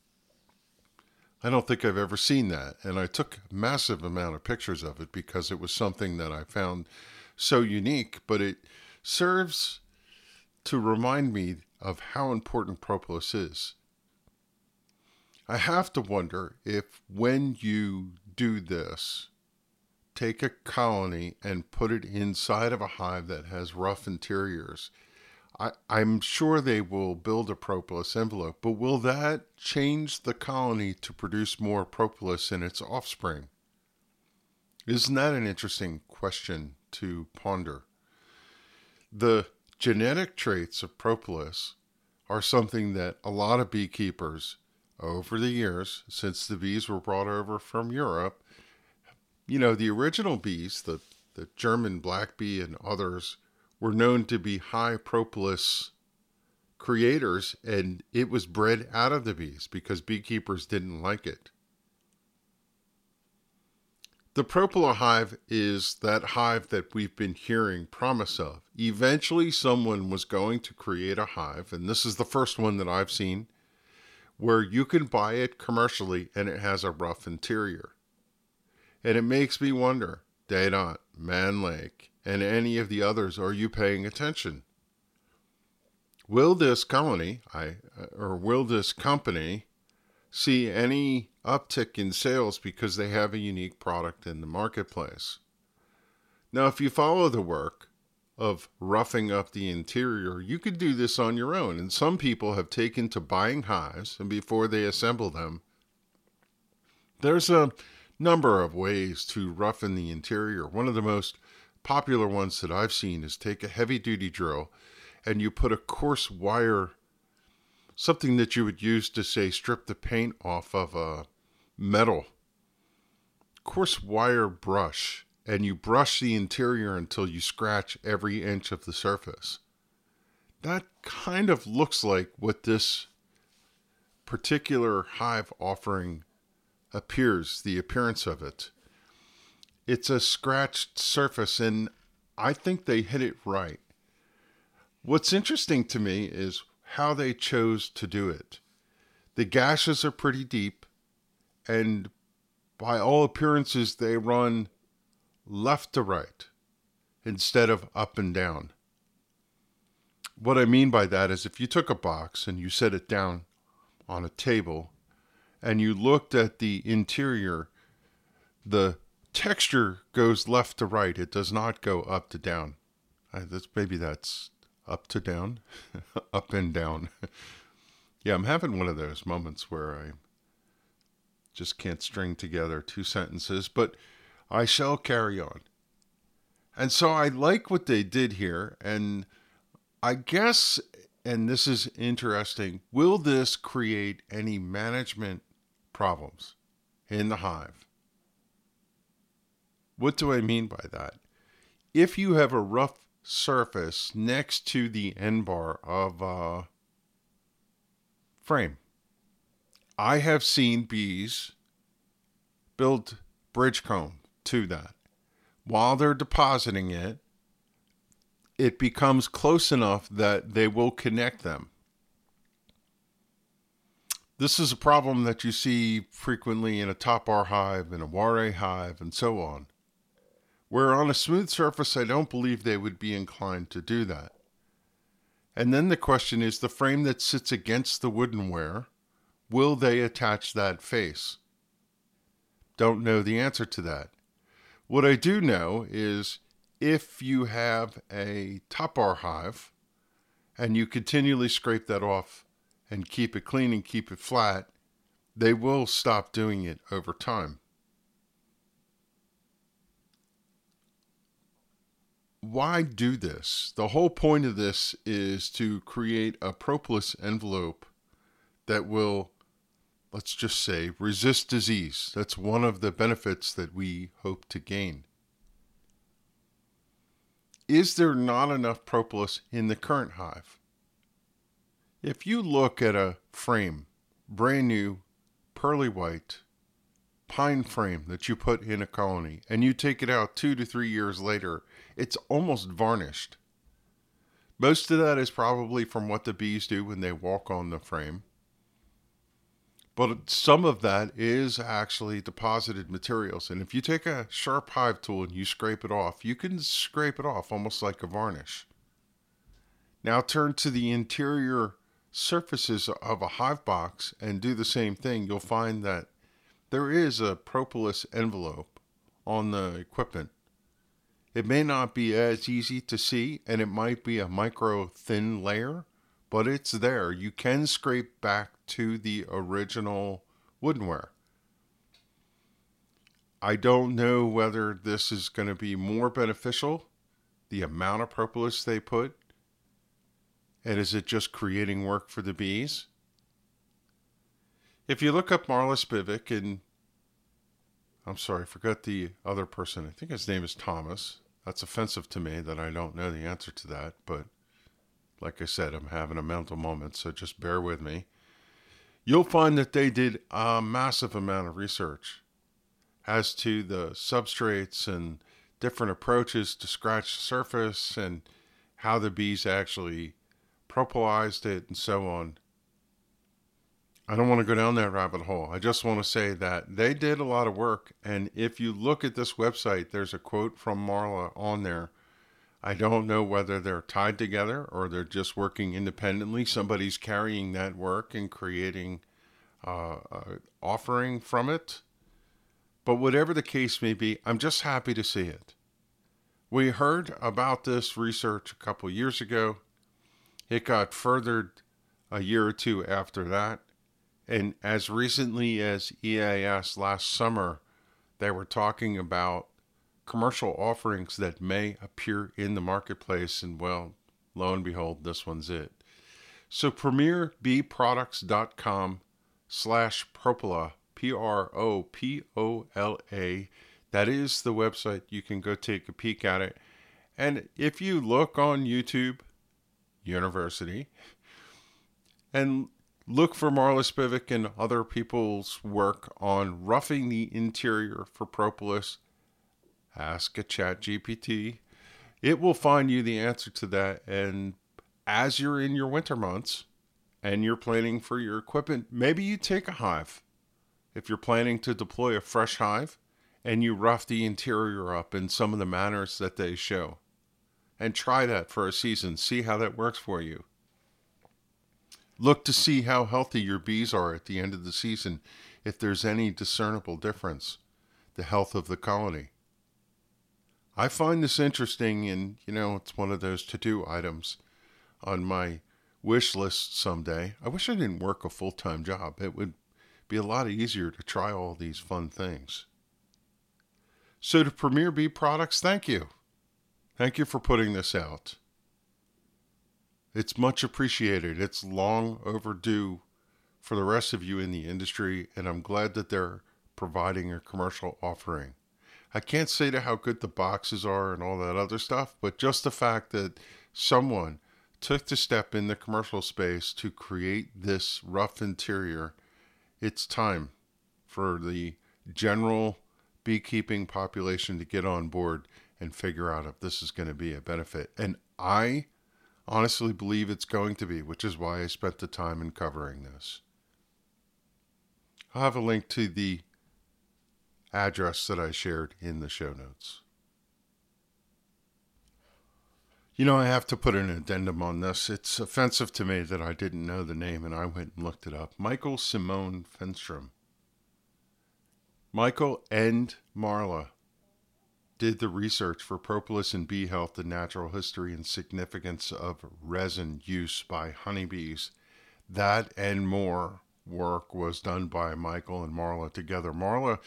I don't think I've ever seen that, and I took massive amount of pictures of it because it was something that I found so unique, but it serves to remind me of how important propolis is. I have to wonder if when you do this, take a colony and put it inside of a hive that has rough interiors, I, I'm sure they will build a propolis envelope, but will that change the colony to produce more propolis in its offspring? Isn't that an interesting question to ponder? The genetic traits of propolis are something that a lot of beekeepers over the years, since the bees were brought over from Europe, you know, the original bees, the, the German black bee and others, were known to be high propolis creators, and it was bred out of the bees because beekeepers didn't like it. The propolis hive is that hive that we've been hearing promise of. Eventually, someone was going to create a hive, and this is the first one that I've seen, where you can buy it commercially and it has a rough interior. And it makes me wonder, Dadant, Mann Lake, and any of the others, are you paying attention? Will this colony, I, or will this company, see any uptick in sales because they have a unique product in the marketplace? Now, if you follow the work of roughing up the interior, you could do this on your own. And some people have taken to buying hives, and before they assemble them, there's a number of ways to roughen the interior. One of the most popular ones that I've seen is take a heavy duty drill and you put a coarse wire, something that you would use to say strip the paint off of a metal, coarse wire brush, and you brush the interior until you scratch every inch of the surface. That kind of looks like what this particular hive offering appears, the appearance of it it's a scratched surface, and I think they hit it right. What's interesting to me is how they chose to do it. The gashes are pretty deep, and by all appearances, they run left to right instead of up and down. What I mean by that is if you took a box and you set it down on a table and you looked at the interior, the texture goes left to right. It does not go up to down. I, that's maybe that's up to down, up and down. yeah, I'm having one of those moments where I just can't string together two sentences, but I shall carry on. And so I like what they did here, and I guess, and this is interesting, will this create any management problems in the hive? What do I mean by that? If you have a rough surface next to the end bar of a frame, I have seen bees build bridge comb to that. While they're depositing it, it becomes close enough that they will connect them. This is a problem that you see frequently in a top bar hive, in a Warré hive, and so on where on a smooth surface, I don't believe they would be inclined to do that. And then the question is the frame that sits against the woodenware, will they attach that face? Don't know the answer to that. What I do know is if you have a top bar hive and you continually scrape that off and keep it clean and keep it flat, they will stop doing it over time. why do this? The whole point of this is to create a propolis envelope that will, let's just say, resist disease. That's one of the benefits that we hope to gain. Is there not enough propolis in the current hive? If you look at a frame, brand new, pearly white, pine frame that you put in a colony, and you take it out two to three years later it's almost varnished. Most of that is probably from what the bees do when they walk on the frame. But some of that is actually deposited materials. And if you take a sharp hive tool and you scrape it off, you can scrape it off almost like a varnish. Now turn to the interior surfaces of a hive box and do the same thing. You'll find that there is a propolis envelope on the equipment. It may not be as easy to see, and it might be a micro thin layer, but it's there. You can scrape back to the original woodenware. I don't know whether this is going to be more beneficial, the amount of propolis they put, and is it just creating work for the bees? If you look up Marla Spivak and I'm sorry, I forgot the other person. I think his name is Thomas. That's offensive to me that I don't know the answer to that, but like I said, I'm having a mental moment, so just bear with me. You'll find that they did a massive amount of research as to the substrates and different approaches to scratch the surface and how the bees actually propolized it and so on. I don't want to go down that rabbit hole. I just want to say that they did a lot of work. And if you look at this website, there's a quote from Marla on there. I don't know whether they're tied together or they're just working independently. Somebody's carrying that work and creating uh, uh, offering from it. But whatever the case may be, I'm just happy to see it. We heard about this research a couple years ago. It got furthered a year or two after that. And as recently as EAS last summer, they were talking about commercial offerings that may appear in the marketplace. And well, lo and behold, this one's it. So premierbeeproducts.com slash propola, P R O P O L A. That is the website. You can go take a peek at it. And if you look on YouTube University and Look for Marla Spivak and other people's work on roughing the interior for propolis. Ask a chat GPT. It will find you the answer to that. And as you're in your winter months and you're planning for your equipment, maybe you take a hive. If you're planning to deploy a fresh hive and you rough the interior up in some of the manners that they show. And try that for a season. See how that works for you. Look to see how healthy your bees are at the end of the season, if there's any discernible difference, the health of the colony. I find this interesting, and you know, it's one of those to do items on my wish list someday. I wish I didn't work a full time job. It would be a lot easier to try all these fun things. So, to Premier Bee Products, thank you. Thank you for putting this out. It's much appreciated. It's long overdue for the rest of you in the industry, and I'm glad that they're providing a commercial offering. I can't say to how good the boxes are and all that other stuff, but just the fact that someone took the step in the commercial space to create this rough interior, it's time for the general beekeeping population to get on board and figure out if this is going to be a benefit. And I honestly believe it's going to be, which is why I spent the time in covering this. I'll have a link to the address that I shared in the show notes. You know, I have to put an addendum on this. It's offensive to me that I didn't know the name and I went and looked it up. Michael Simone Finstrom. Michael and Marla did the research for propolis and bee health, the natural history and significance of resin use by honeybees. That and more work was done by Michael and Marla together. Marla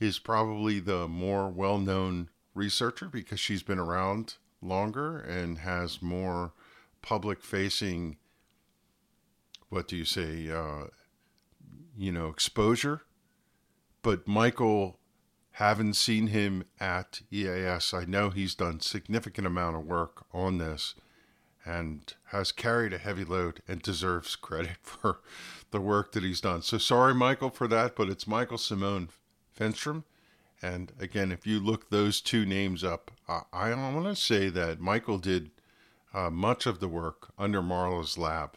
is probably the more well known researcher because she's been around longer and has more public facing, what do you say, uh, you know, exposure. But Michael haven't seen him at EAS. I know he's done significant amount of work on this and has carried a heavy load and deserves credit for the work that he's done. So sorry, Michael, for that, but it's Michael Simone Finstrom. And again, if you look those two names up, I, want to say that Michael did uh, much of the work under Marla's lab.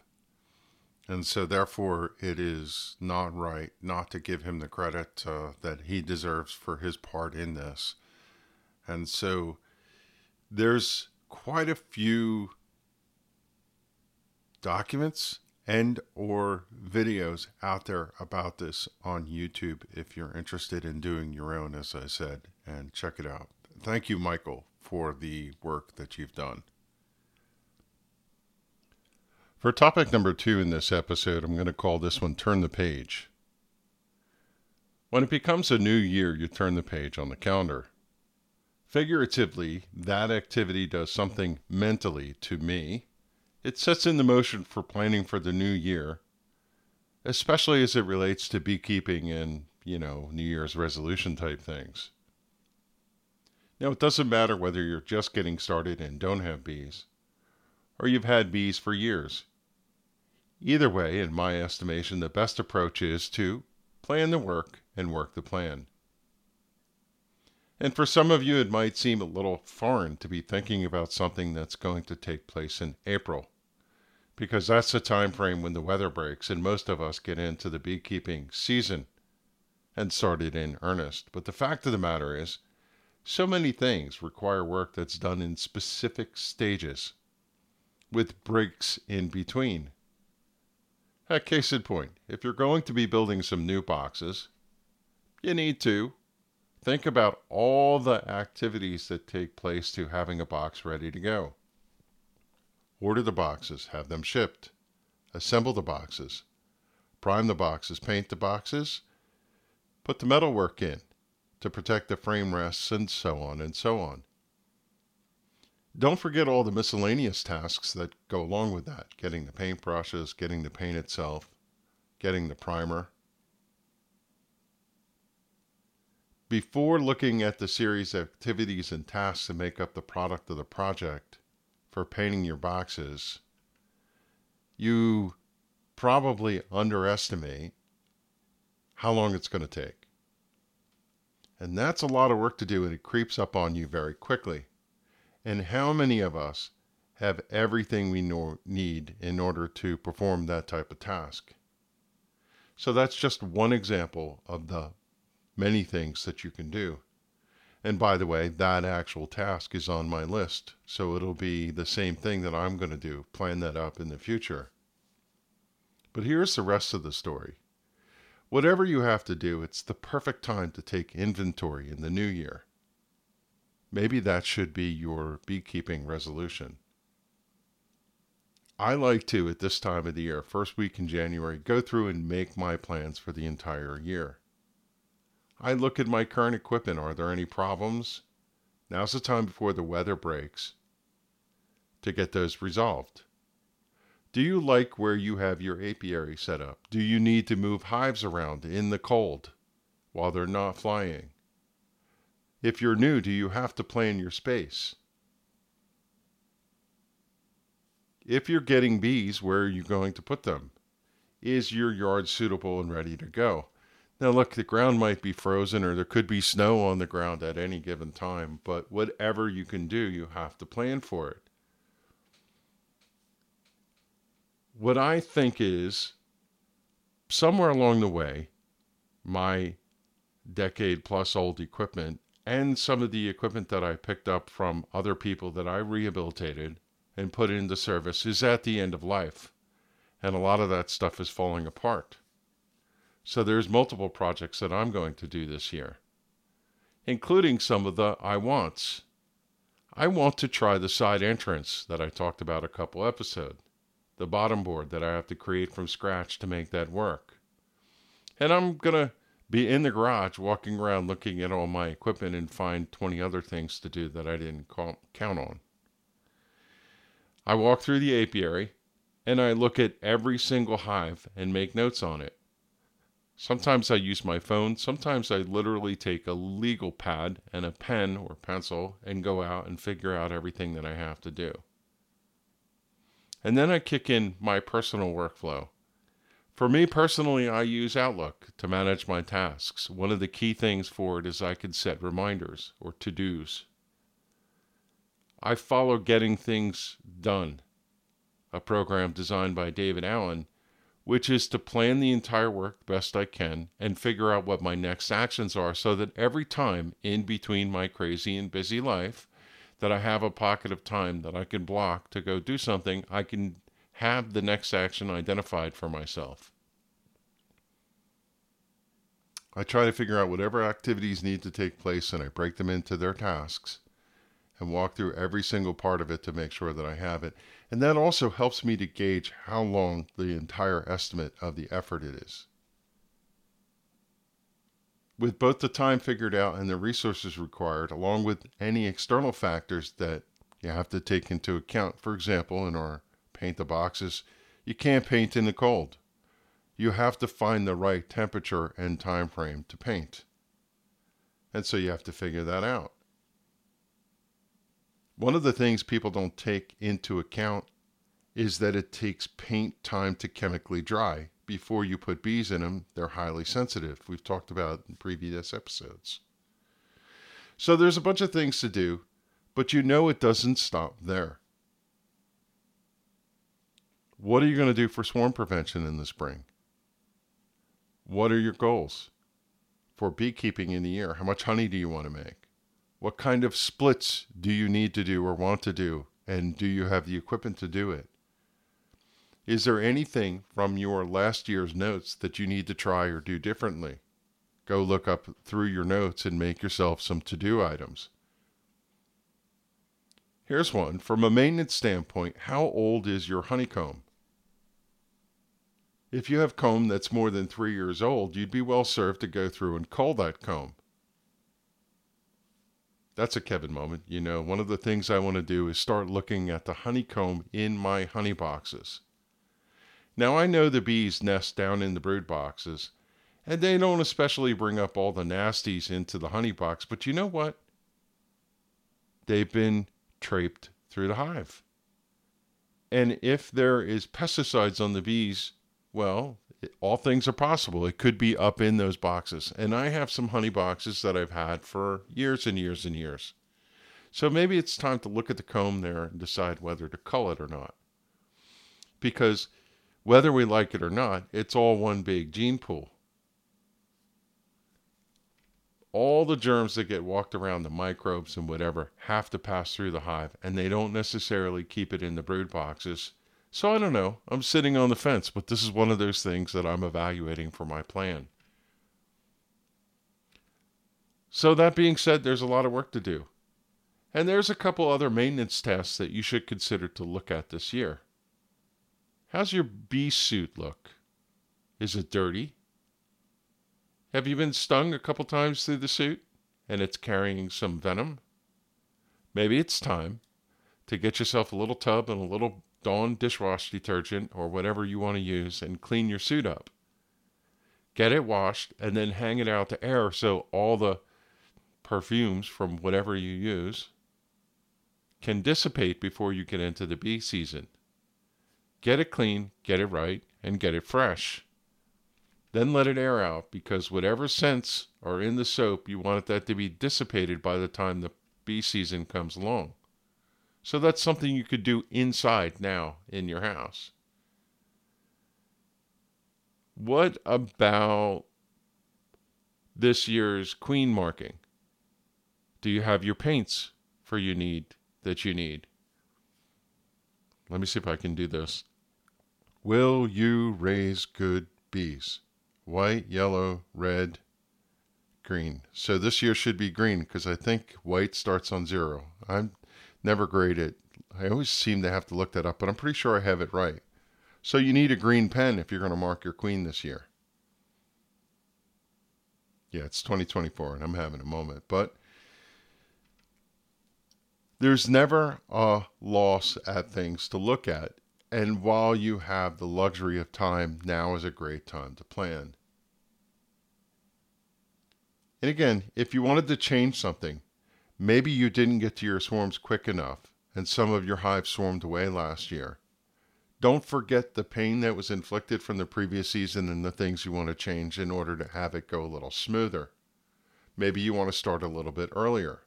And so, therefore, it is not right not to give him the credit uh, that he deserves for his part in this. And so, there's quite a few documents and or videos out there about this on YouTube if you're interested in doing your own as I said and check it out. Thank you Michael for the work that you've done. For topic number 2 in this episode, I'm going to call this one turn the page. When it becomes a new year, you turn the page on the calendar. Figuratively, that activity does something mentally to me it sets in the motion for planning for the new year, especially as it relates to beekeeping and, you know, New Year's resolution type things. Now, it doesn't matter whether you're just getting started and don't have bees, or you've had bees for years. Either way, in my estimation, the best approach is to plan the work and work the plan. And for some of you, it might seem a little foreign to be thinking about something that's going to take place in April, because that's the time frame when the weather breaks and most of us get into the beekeeping season and started in earnest. But the fact of the matter is, so many things require work that's done in specific stages, with breaks in between. A case in point, if you're going to be building some new boxes, you need to Think about all the activities that take place to having a box ready to go. Order the boxes, have them shipped, assemble the boxes, prime the boxes, paint the boxes, put the metalwork in to protect the frame rests, and so on and so on. Don't forget all the miscellaneous tasks that go along with that getting the paint brushes, getting the paint itself, getting the primer, Before looking at the series of activities and tasks that make up the product of the project for painting your boxes, you probably underestimate how long it's going to take. And that's a lot of work to do, and it creeps up on you very quickly. And how many of us have everything we know, need in order to perform that type of task? So that's just one example of the many things that you can do. And by the way, that actual task is on my list. So it'll be the same thing that I'm going to do, plan that up in the future. But here's the rest of the story. Whatever you have to do, it's the perfect time to take inventory in the new year. Maybe that should be your beekeeping resolution. I like to, at this time of the year, first week in January, go through and make my plans for the entire year. I look at my current equipment. Are there any problems? Now's the time before the weather breaks to get those resolved. Do you like where you have your apiary set up? Do you need to move hives around in the cold while they're not flying? If you're new, do you have to plan your space? If you're getting bees, where are you going to put them? Is your yard suitable and ready to go? Now, look, the ground might be frozen or there could be snow on the ground at any given time, but whatever you can do, you have to plan for it. What I think is somewhere along the way, my decade plus old equipment and some of the equipment that I picked up from other people that I rehabilitated and put into service is at the end of life. And a lot of that stuff is falling apart. So there's multiple projects that I'm going to do this year, including some of the I wants. I want to try the side entrance that I talked about a couple episodes, the bottom board that I have to create from scratch to make that work. And I'm going to be in the garage walking around looking at all my equipment and find 20 other things to do that I didn't count on. I walk through the apiary and I look at every single hive and make notes on it. Sometimes I use my phone. Sometimes I literally take a legal pad and a pen or pencil and go out and figure out everything that I have to do. And then I kick in my personal workflow. For me personally, I use Outlook to manage my tasks. One of the key things for it is I can set reminders or to dos. I follow Getting Things Done, a program designed by David Allen which is to plan the entire work best I can and figure out what my next actions are so that every time in between my crazy and busy life that I have a pocket of time that I can block to go do something, I can have the next action identified for myself. I try to figure out whatever activities need to take place and I break them into their tasks and walk through every single part of it to make sure that I have it. And that also helps me to gauge how long the entire estimate of the effort it is. With both the time figured out and the resources required, along with any external factors that you have to take into account, for example, in our paint the boxes, you can't paint in the cold you have to find the right temperature and time frame to paint. And so you have to figure that out. One of the things people don't take into account is that it takes paint time to chemically dry. Before you put bees in them, they're highly sensitive. We've talked about in previous episodes. So there's a bunch of things to do, but you know it doesn't stop there. What are you going to do for swarm prevention in the spring? What are your goals for beekeeping in the year? How much honey do you want to make? What kind of splits do you need to do or want to do? And do you have the equipment to do it? Is there anything from your last year's notes that you need to try or do differently? Go look up through your notes and make yourself some to do items. Here's one from a maintenance standpoint how old is your honeycomb? If you have comb that's more than three years old, you'd be well served to go through and cull that comb. That's a Kevin moment. You know, one of the things I want to do is start looking at the honeycomb in my honey boxes. Now, I know the bees nest down in the brood boxes, and they don't especially bring up all the nasties into the honey box, but you know what? They've been traiped through the hive. And if there is pesticides on the bees, well, all things are possible. It could be up in those boxes. And I have some honey boxes that I've had for years and years and years. So maybe it's time to look at the comb there and decide whether to cull it or not. Because whether we like it or not, it's all one big gene pool. All the germs that get walked around, the microbes and whatever, have to pass through the hive, and they don't necessarily keep it in the brood boxes so I don't know. I'm sitting on the fence, but this is one of those things that I'm evaluating for my plan. So, that being said, there's a lot of work to do. And there's a couple other maintenance tasks that you should consider to look at this year. How's your bee suit look? Is it dirty? Have you been stung a couple times through the suit and it's carrying some venom? Maybe it's time to get yourself a little tub and a little Dawn dishwash detergent or whatever you want to use and clean your suit up. Get it washed and then hang it out to air so all the perfumes from whatever you use can dissipate before you get into the bee season. Get it clean, get it right, and get it fresh. Then let it air out because whatever scents are in the soap, you want that to be dissipated by the time the bee season comes along. So that's something you could do inside now in your house. What about this year's queen marking? Do you have your paints for you need that you need? Let me see if I can do this. Will you raise good bees? White, yellow, red, green. So this year should be green because I think white starts on zero. I'm never graded. I always seem to have to look that up, but I'm pretty sure I have it right. So you need a green pen if you're going to mark your queen this year. Yeah, it's 2024 and I'm having a moment, but there's never a loss at things to look at. And while you have the luxury of time, now is a great time to plan. And again, if you wanted to change something, Maybe you didn't get to your swarms quick enough, and some of your hives swarmed away last year. Don't forget the pain that was inflicted from the previous season and the things you want to change in order to have it go a little smoother. Maybe you want to start a little bit earlier.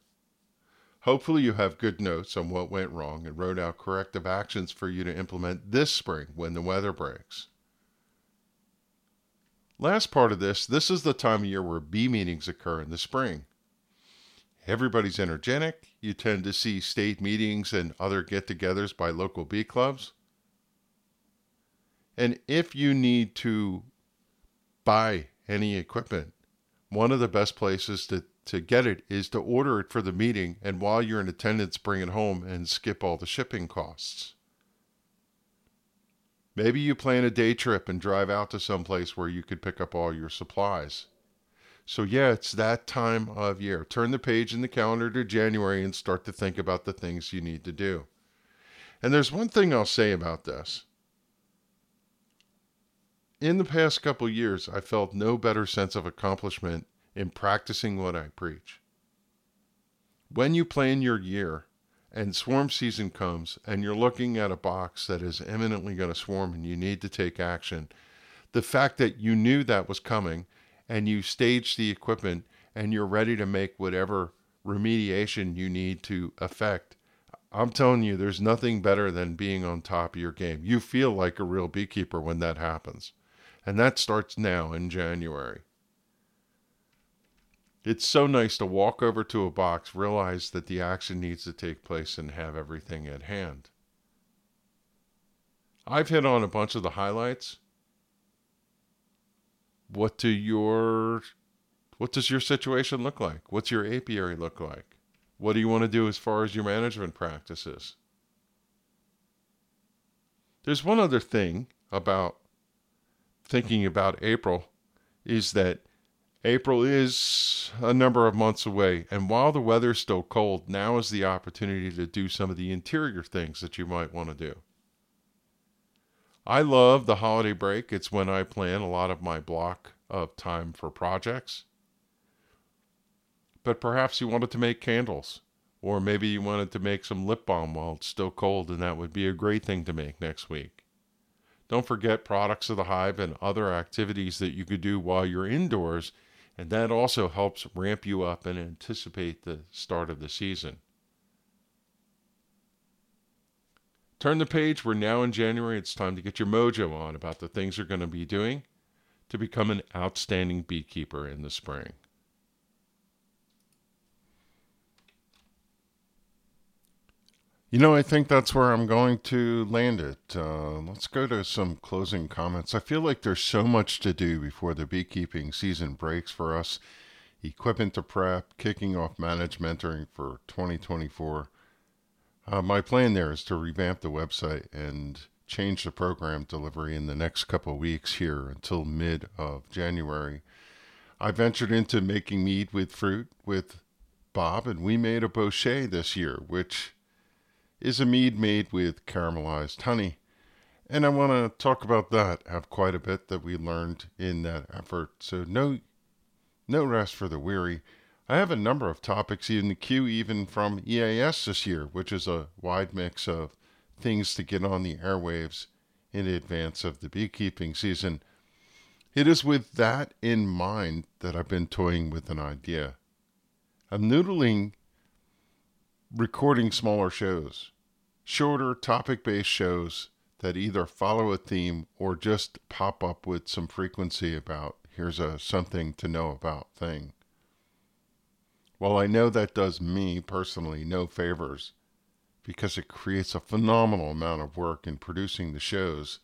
Hopefully, you have good notes on what went wrong and wrote out corrective actions for you to implement this spring when the weather breaks. Last part of this this is the time of year where bee meetings occur in the spring. Everybody's energetic. You tend to see state meetings and other get togethers by local bee clubs. And if you need to buy any equipment, one of the best places to, to get it is to order it for the meeting and while you're in attendance, bring it home and skip all the shipping costs. Maybe you plan a day trip and drive out to some place where you could pick up all your supplies. So, yeah, it's that time of year. Turn the page in the calendar to January and start to think about the things you need to do. And there's one thing I'll say about this. In the past couple years, I felt no better sense of accomplishment in practicing what I preach. When you plan your year and swarm season comes and you're looking at a box that is imminently going to swarm and you need to take action, the fact that you knew that was coming and you stage the equipment and you're ready to make whatever remediation you need to effect. I'm telling you, there's nothing better than being on top of your game. You feel like a real beekeeper when that happens. And that starts now in January. It's so nice to walk over to a box, realize that the action needs to take place, and have everything at hand. I've hit on a bunch of the highlights what do your what does your situation look like? What's your apiary look like? What do you want to do as far as your management practices? There's one other thing about thinking about April is that April is a number of months away, and while the weather's still cold, now is the opportunity to do some of the interior things that you might want to do. I love the holiday break. It's when I plan a lot of my block of time for projects. But perhaps you wanted to make candles, or maybe you wanted to make some lip balm while it's still cold, and that would be a great thing to make next week. Don't forget products of the hive and other activities that you could do while you're indoors, and that also helps ramp you up and anticipate the start of the season. Turn the page. We're now in January. It's time to get your mojo on about the things you're going to be doing to become an outstanding beekeeper in the spring. You know, I think that's where I'm going to land it. Uh, let's go to some closing comments. I feel like there's so much to do before the beekeeping season breaks for us. Equipment to prep, kicking off managed mentoring for 2024. Uh, my plan there is to revamp the website and change the program delivery in the next couple weeks here until mid of January. I ventured into making mead with fruit with Bob, and we made a bochet this year, which is a mead made with caramelized honey. And I want to talk about that. Have quite a bit that we learned in that effort. So no, no rest for the weary. I have a number of topics in the queue, even from EAS this year, which is a wide mix of things to get on the airwaves in advance of the beekeeping season. It is with that in mind that I've been toying with an idea. I'm noodling recording smaller shows, shorter topic based shows that either follow a theme or just pop up with some frequency about here's a something to know about thing. While I know that does me personally no favors, because it creates a phenomenal amount of work in producing the shows,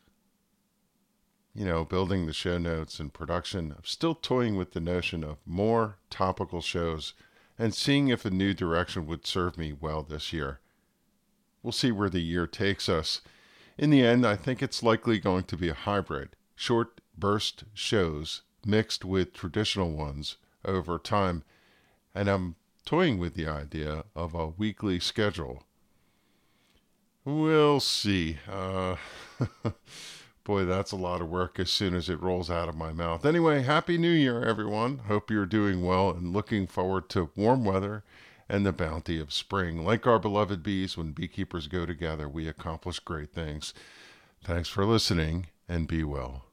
you know, building the show notes and production, I'm still toying with the notion of more topical shows and seeing if a new direction would serve me well this year. We'll see where the year takes us. In the end, I think it's likely going to be a hybrid, short burst shows mixed with traditional ones over time and I'm toying with the idea of a weekly schedule. We'll see. Uh, boy, that's a lot of work as soon as it rolls out of my mouth. Anyway, Happy New Year, everyone. Hope you're doing well and looking forward to warm weather and the bounty of spring. Like our beloved bees, when beekeepers go together, we accomplish great things. Thanks for listening and be well.